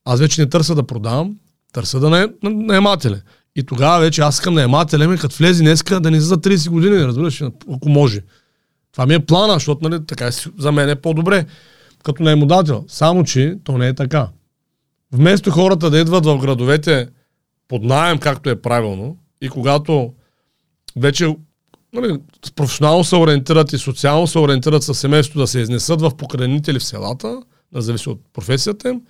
аз вече не търся да продавам, търся да на, на, наемателя. И тогава вече аз искам наемателя ми, като влезе днеска, да не за 30 години, разбираш, ако може. Това ми е плана, защото нали, така е, за мен е по-добре като наемодател. Само, че то не е така. Вместо хората да идват в градовете под найем, както е правилно, и когато вече нали, професионално се ориентират и социално се ориентират със семейството да се изнесат в покрайнители в селата, да зависи от професията им,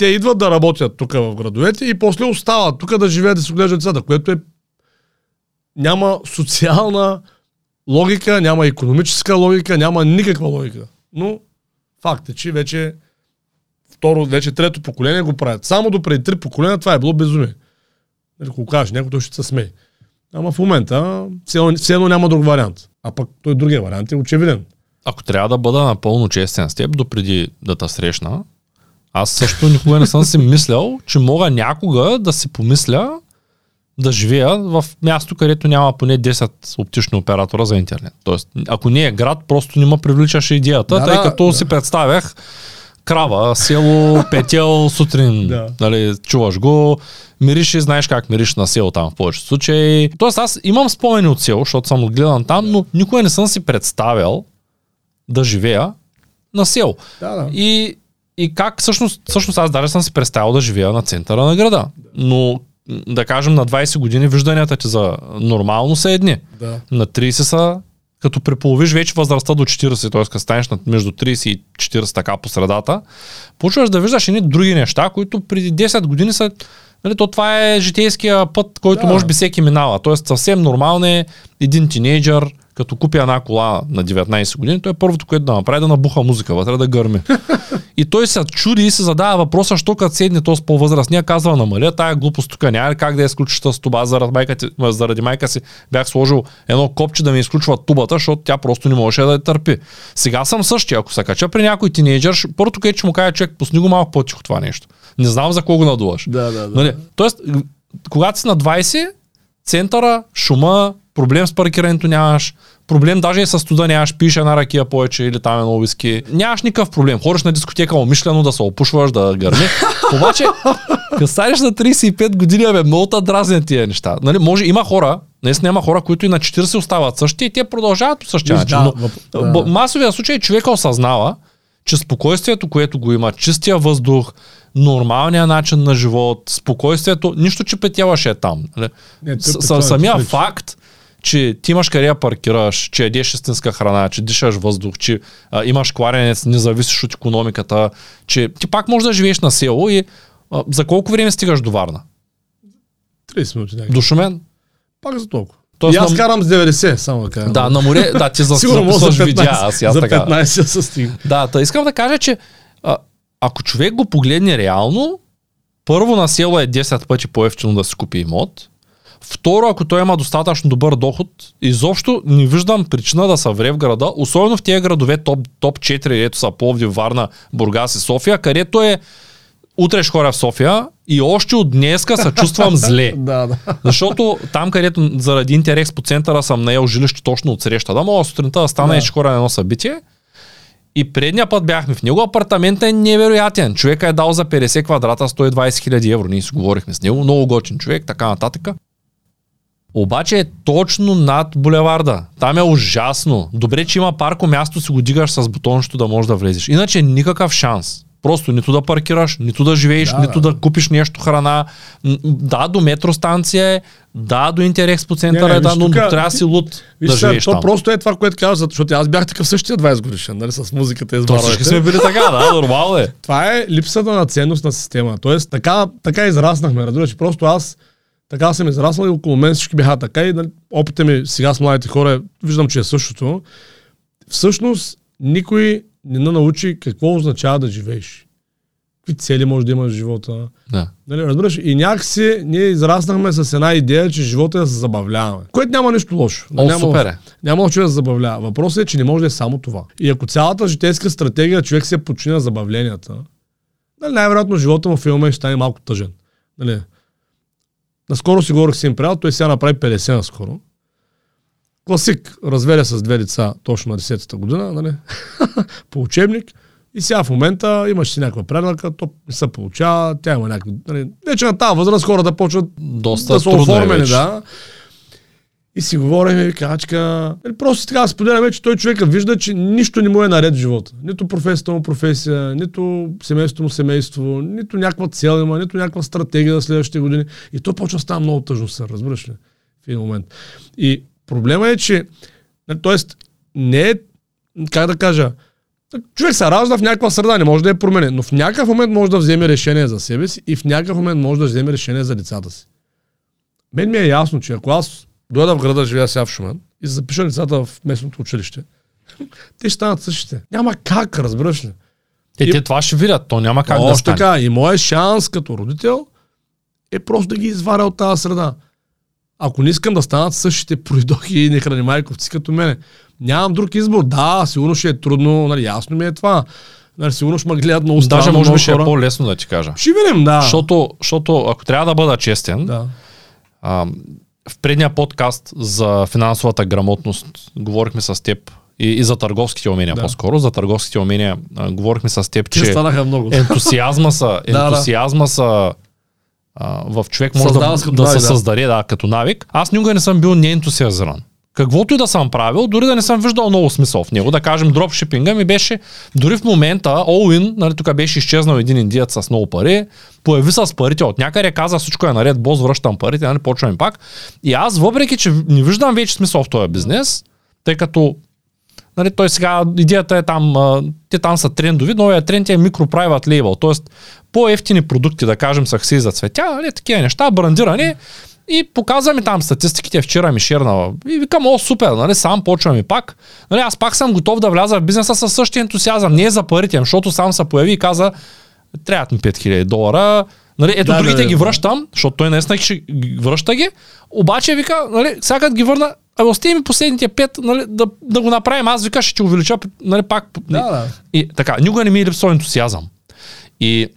те идват да работят тук в градовете и после остават тук да живеят да се отглеждат децата, което е няма социална логика, няма економическа логика, няма никаква логика. Но факт е, че вече второ, вече трето поколение го правят. Само до преди три поколения това е било безумие. Нали, Ако кажеш, някой той ще се смее. Ама в момента все едно няма друг вариант. А пък той другия вариант е очевиден. Ако трябва да бъда напълно честен с теб, допреди да те срещна, аз също никога не съм си мислял, че мога някога да си помисля да живея в място, където няма поне 10 оптични оператора за интернет. Тоест, ако не е град, просто не ме привличаше идеята, Да, тъй да, като да. си представях крава, село, петел, сутрин, Да. нали, чуваш го, мириш и знаеш как мириш на село там в повечето случаи. Тоест аз имам спомени от село, защото съм отгледан там, но никога не съм си представял да живея на село. Да, да. И, и как всъщност, всъщност аз даже съм си представил да живея на центъра на града. Но да кажем на 20 години вижданията ти за нормално са едни. да. На 30 са като преполовиш вече възрастта до 40, т.е. като станеш между 30 и 40 така по средата, почваш да виждаш едни други неща, които преди 10 години са Нали, то това е житейския път, който да. може би всеки минава. Тоест съвсем нормално е един тинейджър, като купи една кола на 19 години, то е първото, което да направи, да набуха музика вътре, да гърми. и той се чуди и се задава въпроса, що като седне този по-възрастния, казва, намаля тая глупост тук, няма как да я изключиш с туба, заради майка, заради майка си бях сложил едно копче да ми изключва тубата, защото тя просто не можеше да я търпи. Сега съм същия, ако се кача при някой тинейджър, първото, което ще му каже човек, пусни го малко по-тихо това нещо. Не знам за кого го надуваш. Да, да, да. Нали? Тоест, когато си на 20, центъра, шума, проблем с паркирането нямаш, проблем даже и с студа нямаш, пиеш една ракия повече или там едно виски. Нямаш никакъв проблем. Ходиш на дискотека умишлено да се опушваш, да гърми. *laughs* Обаче, като станеш на 35 години, бе, много дразнят тия неща. Нали, може, има хора, Днес няма хора, които и на 40 остават същи и те продължават по същия начин. Да, но, да. масовия случай човека осъзнава, че спокойствието, което го има, чистия въздух, нормалния начин на живот, спокойствието, нищо, че петяваше е там. Нали? Не, с, самия вече. факт, че ти имаш къде да паркираш, че едеш истинска храна, че дишаш въздух, че а, имаш кладенец, не зависиш от економиката, че ти пак можеш да живееш на село и а, за колко време стигаш до Варна? 30 минути. До Шумен? Пак за толкова. Тоест, и аз на... карам с 90, само да кажа. Да, на море, да, ти за, Сигурно за 15, видя, аз, аз за 15 се стигна. Да, та искам да кажа, че а, ако човек го погледне реално, първо на село е 10 пъти по-ефтино да си купи имот. Второ, ако той има достатъчно добър доход, изобщо не виждам причина да се вре в града, особено в тези градове топ, топ 4, ето са Пловдив, Варна, Бургас и София, където е утре ще хора в София и още от днеска се чувствам *laughs* зле. да, да. Защото там, където заради интерес по центъра съм наел жилище точно от среща, да мога сутринта да стана да. и ще хора на едно събитие. И предния път бяхме в него. Апартаментът е невероятен. Човека е дал за 50 квадрата 120 хиляди евро. Ние си говорихме с него. Много готин човек, така нататък. Обаче е точно над булеварда. Там е ужасно. Добре, че има парко място, си го дигаш с бутончето да можеш да влезеш. Иначе никакъв шанс. Просто нито да паркираш, нито да живееш, да, нито да. да купиш нещо храна. Да, до метростанция е, да, до интерекс по центъра е, да, но тука, трябва да си луд виж, да живееш то там. просто е това, което казваш, защото аз бях такъв същия 20 годишен, нали, с музиката и с Всички сме били така, да, *laughs* нормално е. това е липсата на ценност на система. Тоест, така, така израснахме, разбираш, просто аз така съм израснал и около мен всички бяха така и нали, опита ми сега с младите хора, виждам, че е същото. Всъщност, никой не научи какво означава да живееш. Какви цели може да имаш в живота. Да. Нали, разбираш? И някакси ние израснахме с една идея, че живота е да се забавляваме. Което няма нищо лошо. О, няма, супер е. Няма човек да се забавлява. Въпросът е, че не може да е само това. И ако цялата житейска стратегия човек се почини на забавленията, нали, най-вероятно живота му в филма ще стане малко тъжен. Нали? Наскоро си говорих с един приятел, той сега направи 50 наскоро. Класик, развеля с две деца точно на 10-та година, нали? *laughs* по учебник. И сега в момента имаш си някаква предалка, то не се получава, тя има някакви... Нали, вече на тази възраст хората почват Доста да са оформени, да. И си говорим, и качка. Нали, просто така споделяме, че той човека вижда, че нищо не му е наред в живота. Нито професията му професия, нито семейството му семейство, нито някаква цел има, нито някаква стратегия за следващите години. И то почва става много тъжно, се разбираш ли? В един момент. И проблема е, че, т.е. не е, как да кажа, Човек се ражда в някаква среда, не може да я промени, но в някакъв момент може да вземе решение за себе си и в някакъв момент може да вземе решение за децата си. Мен ми е ясно, че ако аз дойда в града, живея сега в Шумен и запиша децата в местното училище, те ще станат същите. Няма как, разбираш ли. Е, и, те това ще видят, то няма как да стане. така, и моят шанс като родител е просто да ги изваря от тази среда. Ако не искам да станат същите пройдохи и нехрани майковци като мене, нямам друг избор. Да, сигурно ще е трудно, нали, ясно ми е това. Нали, сигурно ще ме гледат много странно. Даже може би ще е по-лесно да ти кажа. Ще видим, да. Защото, защото ако трябва да бъда честен, да. а, в предния подкаст за финансовата грамотност говорихме с теб и, и за търговските умения да. по-скоро. За търговските умения а, говорихме с теб, че много. ентусиазма са, *laughs* ентусиазма са а, в човек може да, да, се създаде да, като навик. Аз никога не съм бил неентусиазиран каквото и да съм правил, дори да не съм виждал много смисъл в него. Да кажем, дропшипинга ми беше, дори в момента, all-in, нали, тук беше изчезнал един индиец с много пари, появи с парите от някъде, каза всичко е наред, бос, връщам парите, нали, почваме пак. И аз, въпреки, че не виждам вече смисъл в този бизнес, Тъй като Нали, той сега, идеята е там, те там са трендови, новия тренд е микропрайват лейбъл, т.е. по-ефтини продукти, да кажем, сакси за цветя, нали, такива неща, брандирани, и показва ми там статистиките, вчера ми шернала. И викам, о, супер, нали, сам почвам и пак. Нали, аз пак съм готов да вляза в бизнеса със същия ентусиазъм. Не за парите, защото сам се появи и каза, трябват ми 5000 долара. Нали, ето да, другите да, да, ги връщам, защото той наистина ще връща ги. Обаче вика, нали, сега ги върна, а остави ми последните пет, нали, да, да го направим. Аз вика, ще ти увелича, нали, пак. Да, да. И така, никога не ми е липсва ентусиазъм. И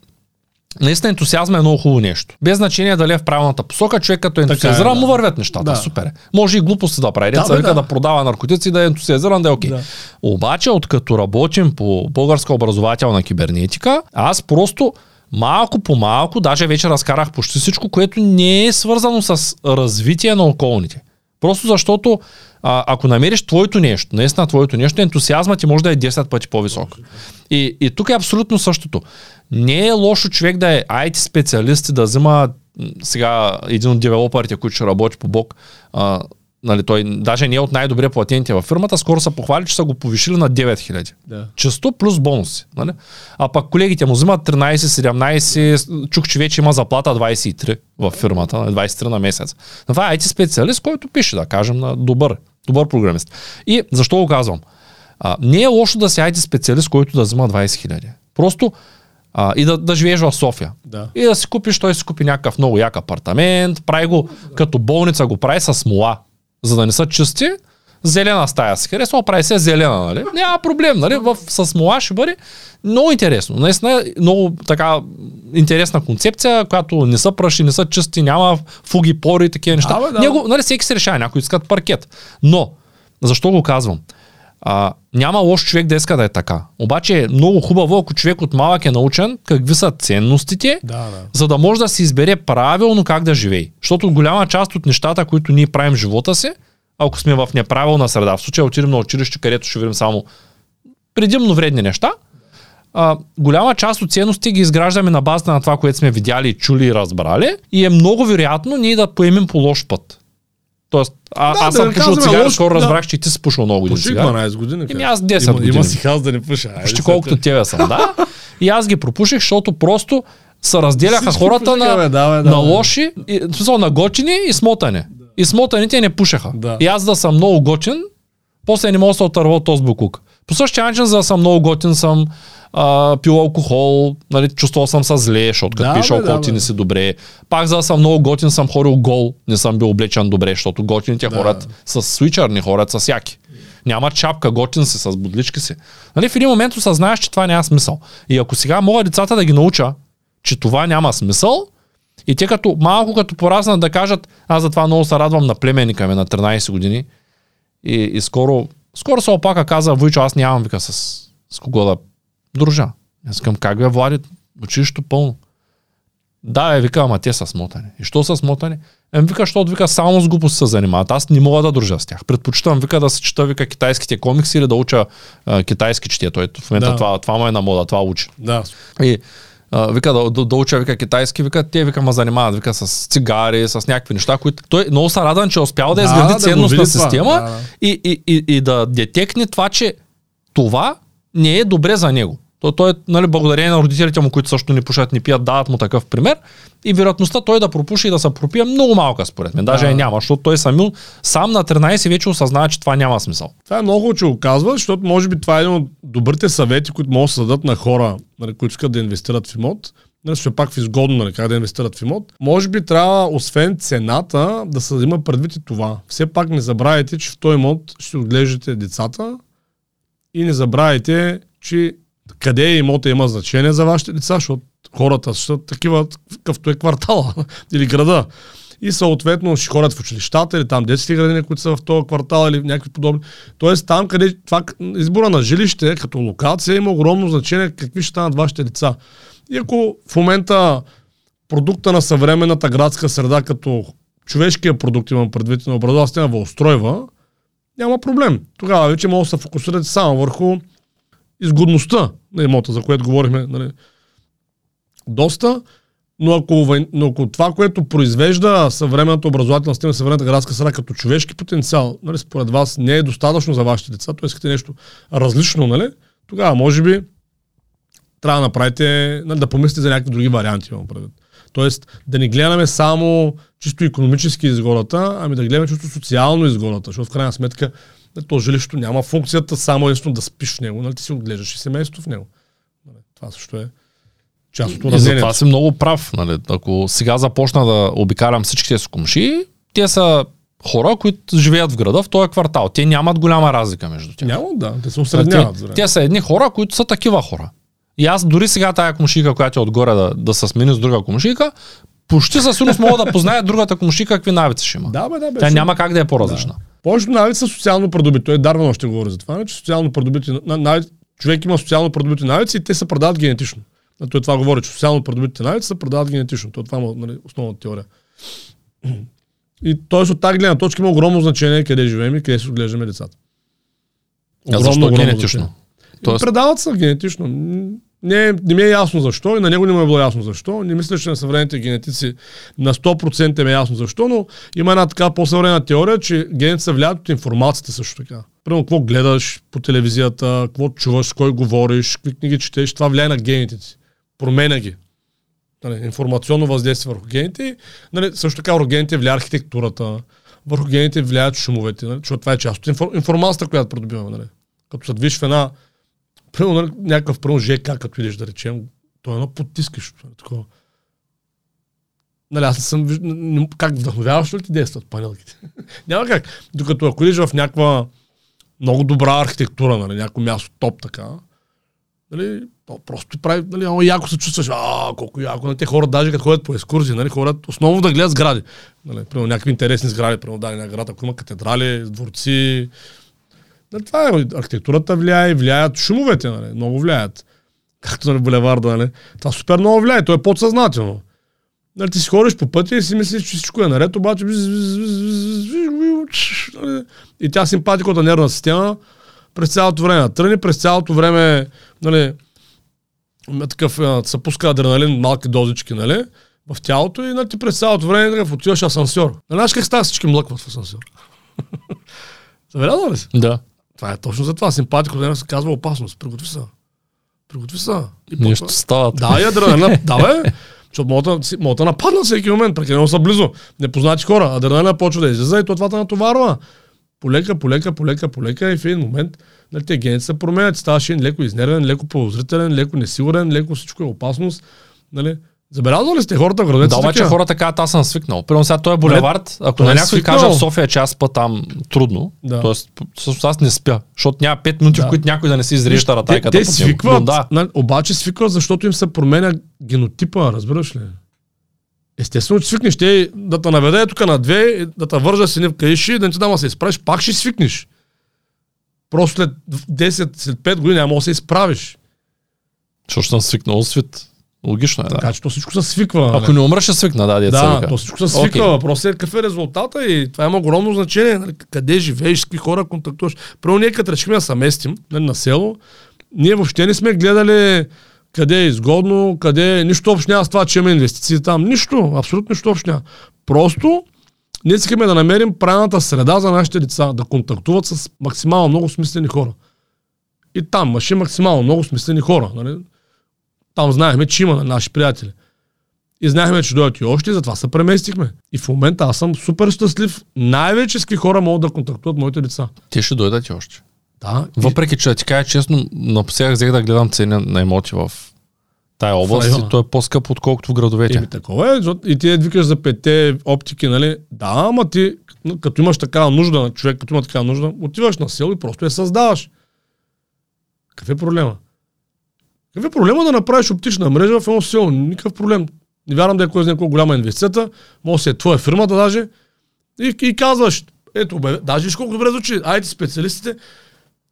Наистина ентусиазма е много хубаво нещо. Без значение дали е в правилната посока, човек като е ентусиазиран, е, да. му вървят нещата. Да. Супер. Е. Може и глупости да прави. Да, вика да. да продава наркотици, да е ентусиазиран, да е окей. Okay. Да. Обаче, откато работим по българска образователна кибернетика, аз просто малко по малко, даже вече разкарах почти всичко, което не е свързано с развитие на околните. Просто защото а, ако намериш твоето нещо, наистина твоето нещо, ентусиазмът ти може да е 10 пъти по-висок. И, и тук е абсолютно същото. Не е лошо човек да е IT специалист и да взема сега един от девелоперите, които ще работи по бок, а, нали, той даже не е от най-добре платените във фирмата, скоро са похвали, че са го повишили на 9000. Да. Често плюс бонуси. Нали? А пък колегите му взимат 13-17, чух, че вече има заплата 23 в фирмата, 23 на месец. Това е IT специалист, който пише, да кажем, на добър, добър програмист. И защо го казвам? А, не е лошо да си IT специалист, който да взима 20 000. Просто а, и да, да живееш в София. Да. И да си купиш, той си купи някакъв много як апартамент, прави го като болница, го прави с смола за да не са чисти, зелена стая си харесва, прави се зелена, нали? Няма проблем, нали? В, с мола ще бъде много интересно. Наистина много така интересна концепция, която не са праши, не са чисти, няма фуги, пори и такива неща. Да, бе, да. Него, нали, всеки се решава, някои искат паркет. Но, защо го казвам? А, няма лош човек да иска да е така. Обаче е много хубаво, ако човек от малък е научен какви са ценностите, да, да. за да може да си избере правилно как да живее. Защото голяма част от нещата, които ние правим в живота си, ако сме в неправилна среда, в случая отидем на училище, където ще видим само предимно вредни неща, а, голяма част от ценностите ги изграждаме на базата на това, което сме видяли, чули и разбрали и е много вероятно ние да поемем по лош път. Тоест, а, да, аз съм да пушил цигари, скоро да. разбрах, че ти си пушил много години цигари. 12 години. Еми аз 10 има, години. Има си хаз да не пуша. Почти колкото тебе съм, да. И аз ги пропуших, защото просто се разделяха Всички хората пушиха, на, да, бе, да, на лоши, и, смисъл, на готини и смотане. Да. И смотаните не пушеха. Да. И аз да съм много готин, после не мога да се отърва от този букук. По същия начин, за да съм много готин, съм а, пил алкохол, нали, чувствал съм се зле, защото като да, пише алкохол да, ти не си добре. Пак за да съм много готин, съм хорил гол, не съм бил облечен добре, защото готините да. хорат с свичър, не хорат с яки. Няма чапка, готин си, с бодлички си. Нали, в един момент осъзнаеш, че това няма смисъл. И ако сега мога децата да ги науча, че това няма смисъл, и те като малко като пораснат да кажат, аз за това много се радвам на племенника ми на 13 години. И, и скоро, скоро се опака каза, Войчо, аз нямам вика с, с кого да дружа. Аз към как бе, Влади, училището пълно. Да, е, вика, ама те са смотани. И що са смотани? Ем вика, защото вика, само с глупост се занимават. Аз не мога да дружа с тях. Предпочитам вика да се чета вика китайските комикси или да уча а, китайски чете. Той в момента да. това, това му е на мода, това учи. Да. И а, вика да, да, да, уча вика китайски, вика, те вика ма занимават, вика с цигари, с някакви неща, които той много се радвам, че е успял да, да изгради да, ценностна да система да. И, и, и, и да детекне това, че това не е добре за него. То, той е нали, благодарение на родителите му, които също не пушат, не пият, дават му такъв пример. И вероятността той да пропуши и да се пропие е много малка според мен. Даже да. е няма, защото той сам, сам на 13 вече осъзнава, че това няма смисъл. Това е много че го казва, защото може би това е един от добрите съвети, които могат да се дадат на хора, нали, които искат да инвестират в имот. Нали, ще пак в изгодно, нали, как да инвестират в имот. Може би трябва, освен цената, да се взима предвид и това. Все пак не забравяйте, че в този имот ще отглеждате децата и не забравяйте, че къде е имота има значение за вашите деца, защото хората са такива, какъвто е квартала *laughs* или града. И съответно ще ходят в училищата или там детските градини, които са в този квартал или някакви подобни. Тоест там, къде това, избора на жилище като локация има огромно значение какви ще станат вашите деца. И ако в момента продукта на съвременната градска среда, като човешкия продукт, имам предвид на образователна, устройва, няма проблем. Тогава вече може да се фокусирате само върху изгодността на имота, за което говорихме нали, доста. Но ако, но ако това, което произвежда съвременната образователна система, съвременната градска среда като човешки потенциал, нали, според вас не е достатъчно за вашите деца, т.е. искате нещо различно, нали, тогава може би трябва да направите, нали, да помислите за някакви други варианти. Тоест да не гледаме само чисто економически изгодата, ами да гледаме чисто социално изгодата, защото в крайна сметка то жилището няма функцията само единствено да спиш в него, нали, ти си отглеждаш и семейство в него. Нали, това също е част от И затова уравнението. си много прав. Нали? Ако сега започна да обикалям всичките си комши, те са хора, които живеят в града, в този квартал. Те нямат голяма разлика между тях. Няма, да, те се осредняват. за те, те са едни хора, които са такива хора. И аз дори сега тая комшика, която е отгоре да, да се смени с друга комшика, почти със сигурност мога да позная другата комшика какви навици ще има. Да, бе, да, бе. Тя ще- няма как да е по-различна. Повечето навици са социално придобити. Той Дарвин още говори за това, че социално придобити на- навици, човек има социално придобити навици и те се предават генетично. А той това говори, че социално придобитите навици се предават генетично. То това е нали, основната теория. И т.е. от тази гледна точка има огромно значение къде живеем и къде си отглеждаме децата. А защо генетично? значение. Тоест- Предават се генетично. Не, не ми е ясно защо и на него не му е било ясно защо. Не мисля, че на съвременните генетици на 100% ми е ясно защо, но има една така по-съвременна теория, че гените се влияят от информацията също така. Примерно, какво гледаш по телевизията, какво чуваш, с кой говориш, какви книги четеш, това влияе на гените си. Променя ги. Нали, информационно въздействие върху гените. Нали, също така върху гените влияе архитектурата, върху гените влияят шумовете, нали, защото това е част от инфор- информацията, която придобиваме. Нали. Като се движиш в една Примерно, нали, някакъв примерно ЖК, като видиш да речем, то е едно потискащо. Нали, такова. Нали, аз не съм виж... н- н- как вдъхновяващо ли ти действат панелките? *laughs* Няма как. Докато ако идеш в някаква много добра архитектура, нали, някакво място топ така, нали, то просто прави, нали, много яко се чувстваш, а, колко яко. Нали, те хора даже като ходят по екскурзии, нали, ходят основно да гледат сгради. Нали, примерно някакви интересни сгради, примерно дадена град, ако има катедрали, дворци, това е, архитектурата влияе влияят шумовете, нали, много влияят. Както на булеварда, нали. Това супер много влияе, то е подсъзнателно. Нали, ти си ходиш по пътя и си мислиш, че всичко е наред, обаче нали, и тя симпатиката нервна система през цялото време тръни, през цялото време нали, такъв, се пуска адреналин, малки дозички, нали, в тялото и нали, ти през цялото време такъв отиваш асансьор. Нали, знаеш как става всички млъкват в асансьор? Забелязал ли си? Да. Това е точно за това. Симпатико да се казва опасност. Приготви се. Приготви се. И Нещо става. Да, адреналина. *laughs* да, бе. Защото могат, да нападнат всеки момент. Прекалено са близо. Непознати хора. Адреналина почва да излиза и то това те натоварва. Полека, полека, полека, полека и в един момент нали, те гените се променят. Ставаш леко изнервен, леко подозрителен, леко несигурен, леко всичко е опасност. Нали? Забелязали ли сте хората в градовете? Да, обаче хората казват, аз съм свикнал. Примерно сега този булевард, ако той на е някой каже в София, че аз спа там трудно, Да. т.е. всъщност аз не спя, защото няма 5 минути, Да. в които някой да не си изрежда те, ратайката. те него. свикват, Но Да, нали, обаче свикват, защото им се променя генотипа, разбираш ли? Естествено, че свикнеш. Те да те наведе тук на две, да те вържа с едни в каиши, да не ти дам да се изправиш, пак ще свикнеш. Просто след 10, след 5 години няма да се изправиш. защото съм свикнал свит. Логично е, да. Така че то всичко се свиква. нали? Ако не умра, ще свикна, да, деца Да, вика. то всичко се свиква. Окей. Въпросът е какъв е резултата и това има огромно значение. Нали, къде живееш, с какви хора контактуваш. Първо ние като решихме да се местим нали, на село, ние въобще не сме гледали къде е изгодно, къде е. Нищо общо няма с това, че имаме инвестиции там. Нищо, абсолютно нищо общо няма. Просто ние искаме да намерим правилната среда за нашите деца, да контактуват с максимално много смислени хора. И там имаше максимално много смислени хора. Нали? Там знаехме, че има наши приятели. И знаехме, че дойдат и още, и затова се преместихме. И в момента аз съм супер щастлив. Най-вече с какви хора могат да контактуват моите деца. Те ще дойдат и още. Да. Въпреки, че да ти кажа честно, напоследък взех да гледам цени на имоти в тая област и то е по-скъп, отколкото в градовете. Еми, такова е, и ти викаш за петте оптики, нали? Да, ама ти, като имаш такава нужда на човек, като има такава нужда, отиваш на село и просто я създаваш. Какъв е проблема? Какъв е проблема да направиш оптична мрежа в едно село? Никакъв проблем. Не вярвам да е кой знае колко голяма инвестицията. Може да е твоя фирмата даже. И, и казваш, ето, бе, даже виж колко добре звучи. Айде специалистите.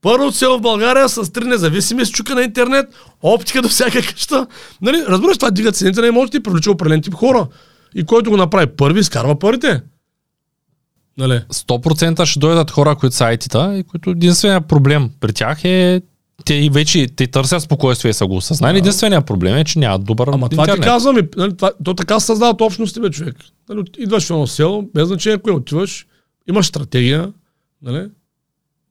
Първо село в България с три независими с чука на интернет, оптика до всяка къща. Нали, разбираш, това дига цените на имотите и привлича определен тип хора. И който го направи първи, изкарва парите. Нали? 100% ще дойдат хора, които са IT-та и които единственият проблем при тях е те и вече те търсят спокойствие и са го осъзнали. Единственият проблем е, че нямат добър Ама това интернет. ти казвам, и, нали, това, то така създават общности, бе, човек. Нали, идваш в едно село, без значение кое отиваш, имаш стратегия, нали,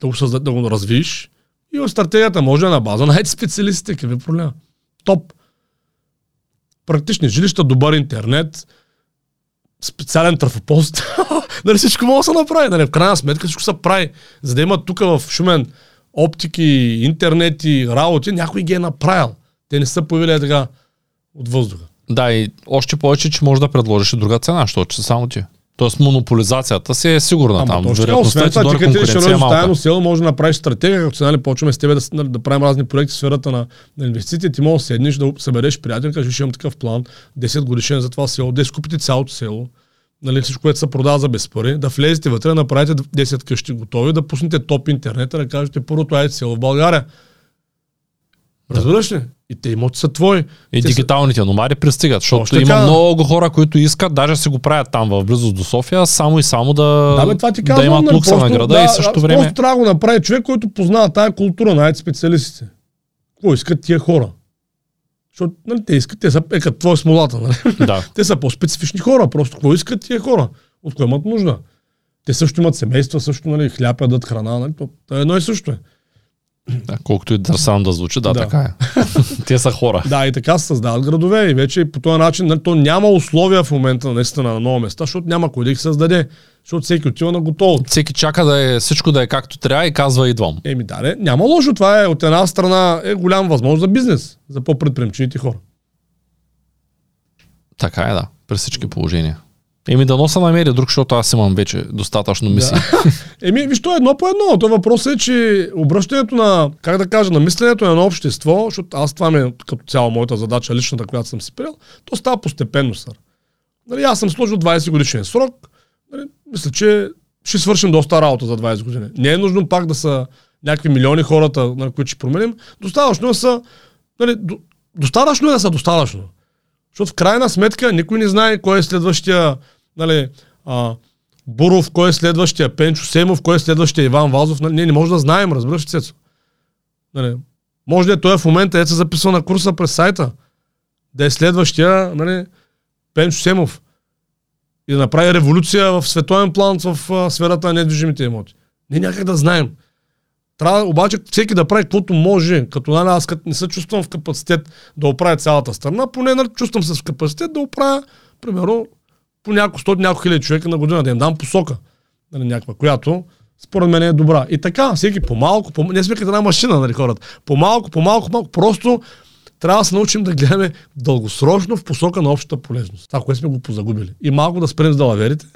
да го, създа, да го развиш. И в стратегията може да е на база на *laughs* специалистите, какви проблема. Топ. Практични жилища, добър интернет, специален трафопост. *laughs* нали, всичко може да се направи. Нали, в крайна сметка всичко се прави. За да има тук в Шумен оптики, интернет и работи, някой ги е направил. Те не са появили така от въздуха. Да, и още повече, че може да предложиш и друга цена, защото че са само ти. Тоест монополизацията си е сигурна Ама там. точно освен това, ти като ще конкуренция е заедно село, може да направиш стратегия, сега нали, почваме с тебе да, нали, да правим разни проекти в сферата на, на инвестиции, ти можеш да седнеш, да събереш приятел, кажеш, имам такъв план, 10 годишен за това село, да изкупите цялото село, нали, всичко, което се продава за без пари, да влезете вътре, да направите 10 къщи готови, да пуснете топ интернета, да кажете първото айде село в България. Разбираш ли? И те имоти са твои. И Те са- дигиталните номади пристигат, защото Точно има така. много хора, които искат, даже си го правят там в близост до София, само и само да, Да, бе, това ти да казвам, имат нали, лукса на града да, и също да, време. Просто трябва да го направи човек, който познава тая култура на специалистите. Какво искат тия хора? Защото нали, те искат, те са е като твоя смолата. Нали? Да. *laughs* те са по-специфични хора. Просто какво искат тия хора? От кое имат нужда? Те също имат семейства, също нали, хляб ядат храна. Нали? То, едно и също е. да. Колкото и дърсано да звучи, да, Да. така е. *laughs* Те са хора. Да, и така се създават градове и вече по този начин нали, то няма условия в момента наистина на ново места, защото няма кой да ги създаде. Защото всеки отива на готово. Всеки чака да е всичко да е както трябва и казва идвам. Еми да, не, няма лошо. Това е от една страна е голям възможност за бизнес, за по-предприемчивите хора. Така е, да. При всички положения. Еми да носа намери друг, защото аз имам вече достатъчно мисии. *laughs* Еми, виж, то е едно по едно. То въпрос е, че обръщането на, как да кажа, на мисленето на едно общество, защото аз това ми е като цяло моята задача, личната, която съм си приел, то става постепенно, сър. Нали, аз съм сложил 20 годишен срок, нали, мисля, че ще свършим доста работа за 20 години. Не е нужно пак да са някакви милиони хората, на които ще променим. Достатъчно е са, нали, до, достатъчно е да са достатъчно. Защото в крайна сметка никой не знае кой е следващия, нали, а, Буров, кой е следващия, Пенчо Семов, кой е следващия Иван Вазов. Нали, ние не може да знаем, разбираш ли? Нали, може да е той в момента, е се записва на курса през сайта, да е следващия, нали, Пенчо Семов и да направи революция в световен план в а, сферата на недвижимите имоти. Не някак да знаем. Трябва обаче всеки да прави каквото може. Като нали, аз като не се чувствам в капацитет да оправя цялата страна, поне нали, чувствам се в капацитет да оправя, примерно, по няколко сто, няколко хиляди човека на година, да им дам посока. Нали, някаква, която според мен е добра. И така, всеки по-малко, по не сме като една машина, нали, хората. По-малко, по-малко, по-малко, просто трябва да се научим да гледаме дългосрочно в посока на общата полезност. Това, което сме го позагубили. И малко да спрем с далаверите.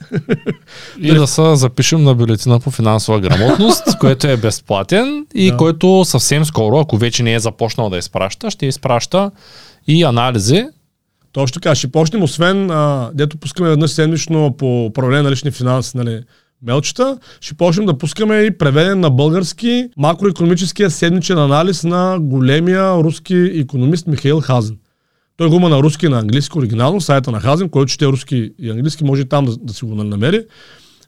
И да се запишем на бюлетина по финансова грамотност, *laughs* което е безплатен и Да. който съвсем скоро, ако вече не е започнал да изпраща, ще изпраща и анализи. Точно така, ще почнем, освен, а, дето пускаме веднъж седмично по управление на лични финанси, нали, мелчета, ще почнем да пускаме и преведен на български макроекономическия седмичен анализ на големия руски економист Михаил Хазен. Той го има на руски и на английски оригинално, сайта на Хазен, който чете руски и английски, може и там да, да си го намери.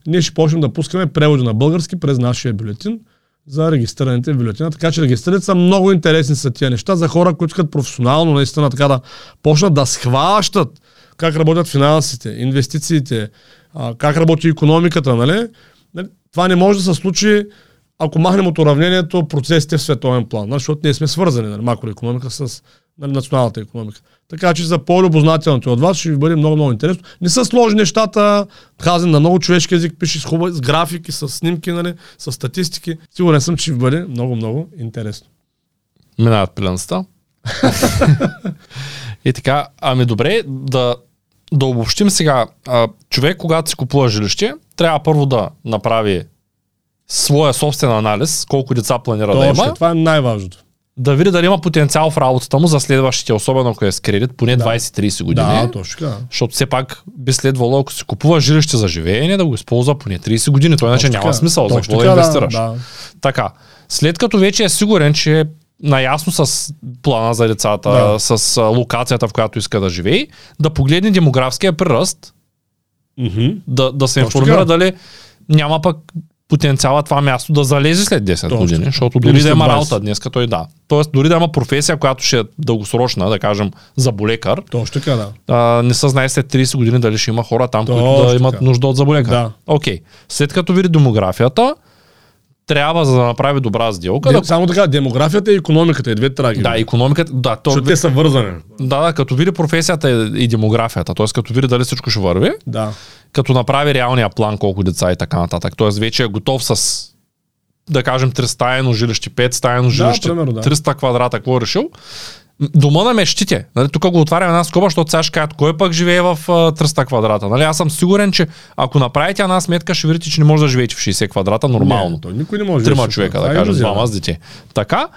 Ние ще почнем да пускаме преводи на български през нашия бюлетин за регистрираните в бюлетина. Така че регистрираните са много интересни са тия неща за хора, които искат професионално наистина така да почнат да схващат как работят финансите, инвестициите, а, как работи економиката, нали? Нали, Това не може да се случи ако махнем от уравнението процесите в световен план, нали? защото ние сме свързани, нали, макроекономика с нали, националната економика. Така че за по-любознателните от вас ще ви бъде много, много интересно. Не са сложни нещата, Хазен на много човешки език пише с, хубави, с графики, с снимки, нали, с статистики. Сигурен съм, че ще ви бъде много, много интересно. Минават пиленста. *laughs* *laughs* и така, ами добре, да, да обобщим сега. А, човек, когато си купува жилище, трябва първо да направи своя собствен анализ, колко деца планира да Точно, има, това е най-важното. да види дали има потенциал в работата му за следващите, особено ако е с кредит, поне 20-30 години. Да, точно така. Защото все пак би следвало, ако си купува жилище за живеене, да го използва поне 30 години. Това иначе няма смисъл. За Точно какво да инвестираш? Да, Така. След като вече е сигурен, че е наясно с плана за децата, Да. с локацията, в която иска да живее, да погледне демографския приръст, да. Мгм. да, да се Точно информира така. дали няма пък потенциала това място да залезе след 10 Точно. години, защото дори да има 20. работа днес, той да. Тоест, дори да има професия, която ще е дългосрочна, да кажем, заболекар, Точно така, да. а, не се знае след 30 години дали ще има хора там, които Точно да имат така. нужда от заболекар. Да. Окей. След като види демографията, трябва за да направи добра сделка. Де, Да, Само така, демографията и економиката, и две траги. да, економиката, да, то, Защото те са вързани. да, да, като види професията и демографията, т.е. като види дали всичко ще върви, Да. като направи реалния план колко деца и така нататък. Т.е. вече е готов с да кажем 3 стаено жилище, 5 стаено жилище, примерно, да. 300 квадрата, какво е решил? Дома на мечтите. Нали, тук го отварям една скоба, защото сега ще кажат, кой пък живее в а, 300 квадрата. Нали, аз съм сигурен, че ако направите една сметка, ще видите, че не може да живеете в 60 квадрата нормално. Не, той никой не може Трима човека, да Това е двама с дете. Така.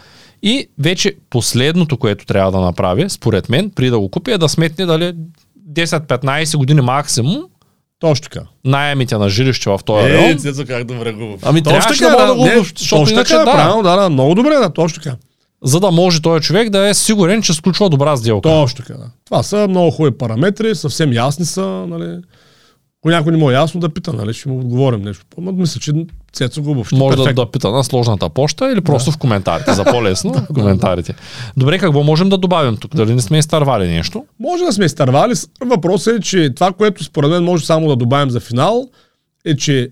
И вече последното, което трябва да направи, според мен, при да го купи, е да сметне дали 10-15 години максимум Точно така. найемите на жилище в този район. Цецо, как добре го. Ами Точно трябваше така, да да го не, обобщ- защото точно иначе да. Правилно, да, да, много добре, да, точно така. За да може този човек да е сигурен, че сключва добра сделка. Точно така, да. Това са много хубави параметри, съвсем ясни са, нали. Ако някой не му е ясно да пита, нали, ще му отговорим нещо. Ама мисля, че Цецо го въобще Може да, перфектно. да пита на сложната почта или просто в коментарите, за по-лесно *laughs* в коментарите. Добре, какво можем да добавим тук? Дали не сме изтървали нещо? Може да сме изтървали. Въпросът е, че това, което според мен може само да добавим за финал, е, че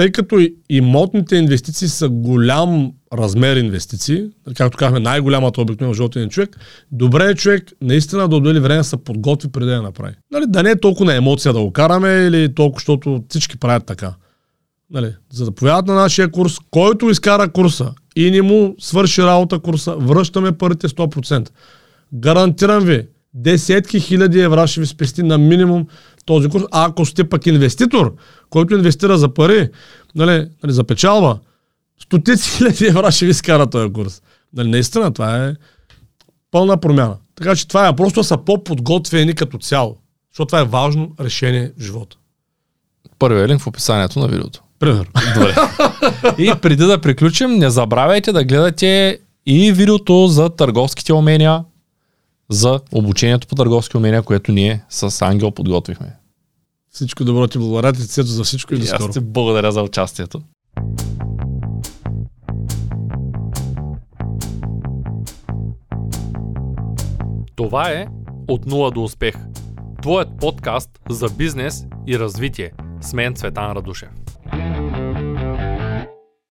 тъй като имотните инвестиции са голям размер инвестиции, както казахме, най-голямата обикновено на човек, добре е човек наистина да отдели време да се подготви преди да я направи. Нали, да не е толкова на емоция да го караме или толкова, защото всички правят така. Нали, за да повядат на нашия курс, който изкара курса и не му свърши работа курса, връщаме парите 100%. Гарантирам ви, десетки хиляди евра ще ви спести на минимум този курс. А ако сте пък инвеститор, който инвестира за пари, нали, нали, за печалба, стотици хиляди евра ще ви скара този курс. Нали, наистина, това е пълна промяна. Така че това е просто са по-подготвени като цяло. Защото това е важно решение в живота. Първият линк в описанието на видеото. Пример. Добре. И преди да приключим, не забравяйте да гледате и видеото за търговските умения, за обучението по търговски умения, което ние с Ангел подготвихме. Всичко добро ти благодаря ти, Цецо, за всичко и до И скоро. аз ти благодаря за участието. Това е От нула до успех. Твоят подкаст за бизнес и развитие. С мен Цветан Радушев.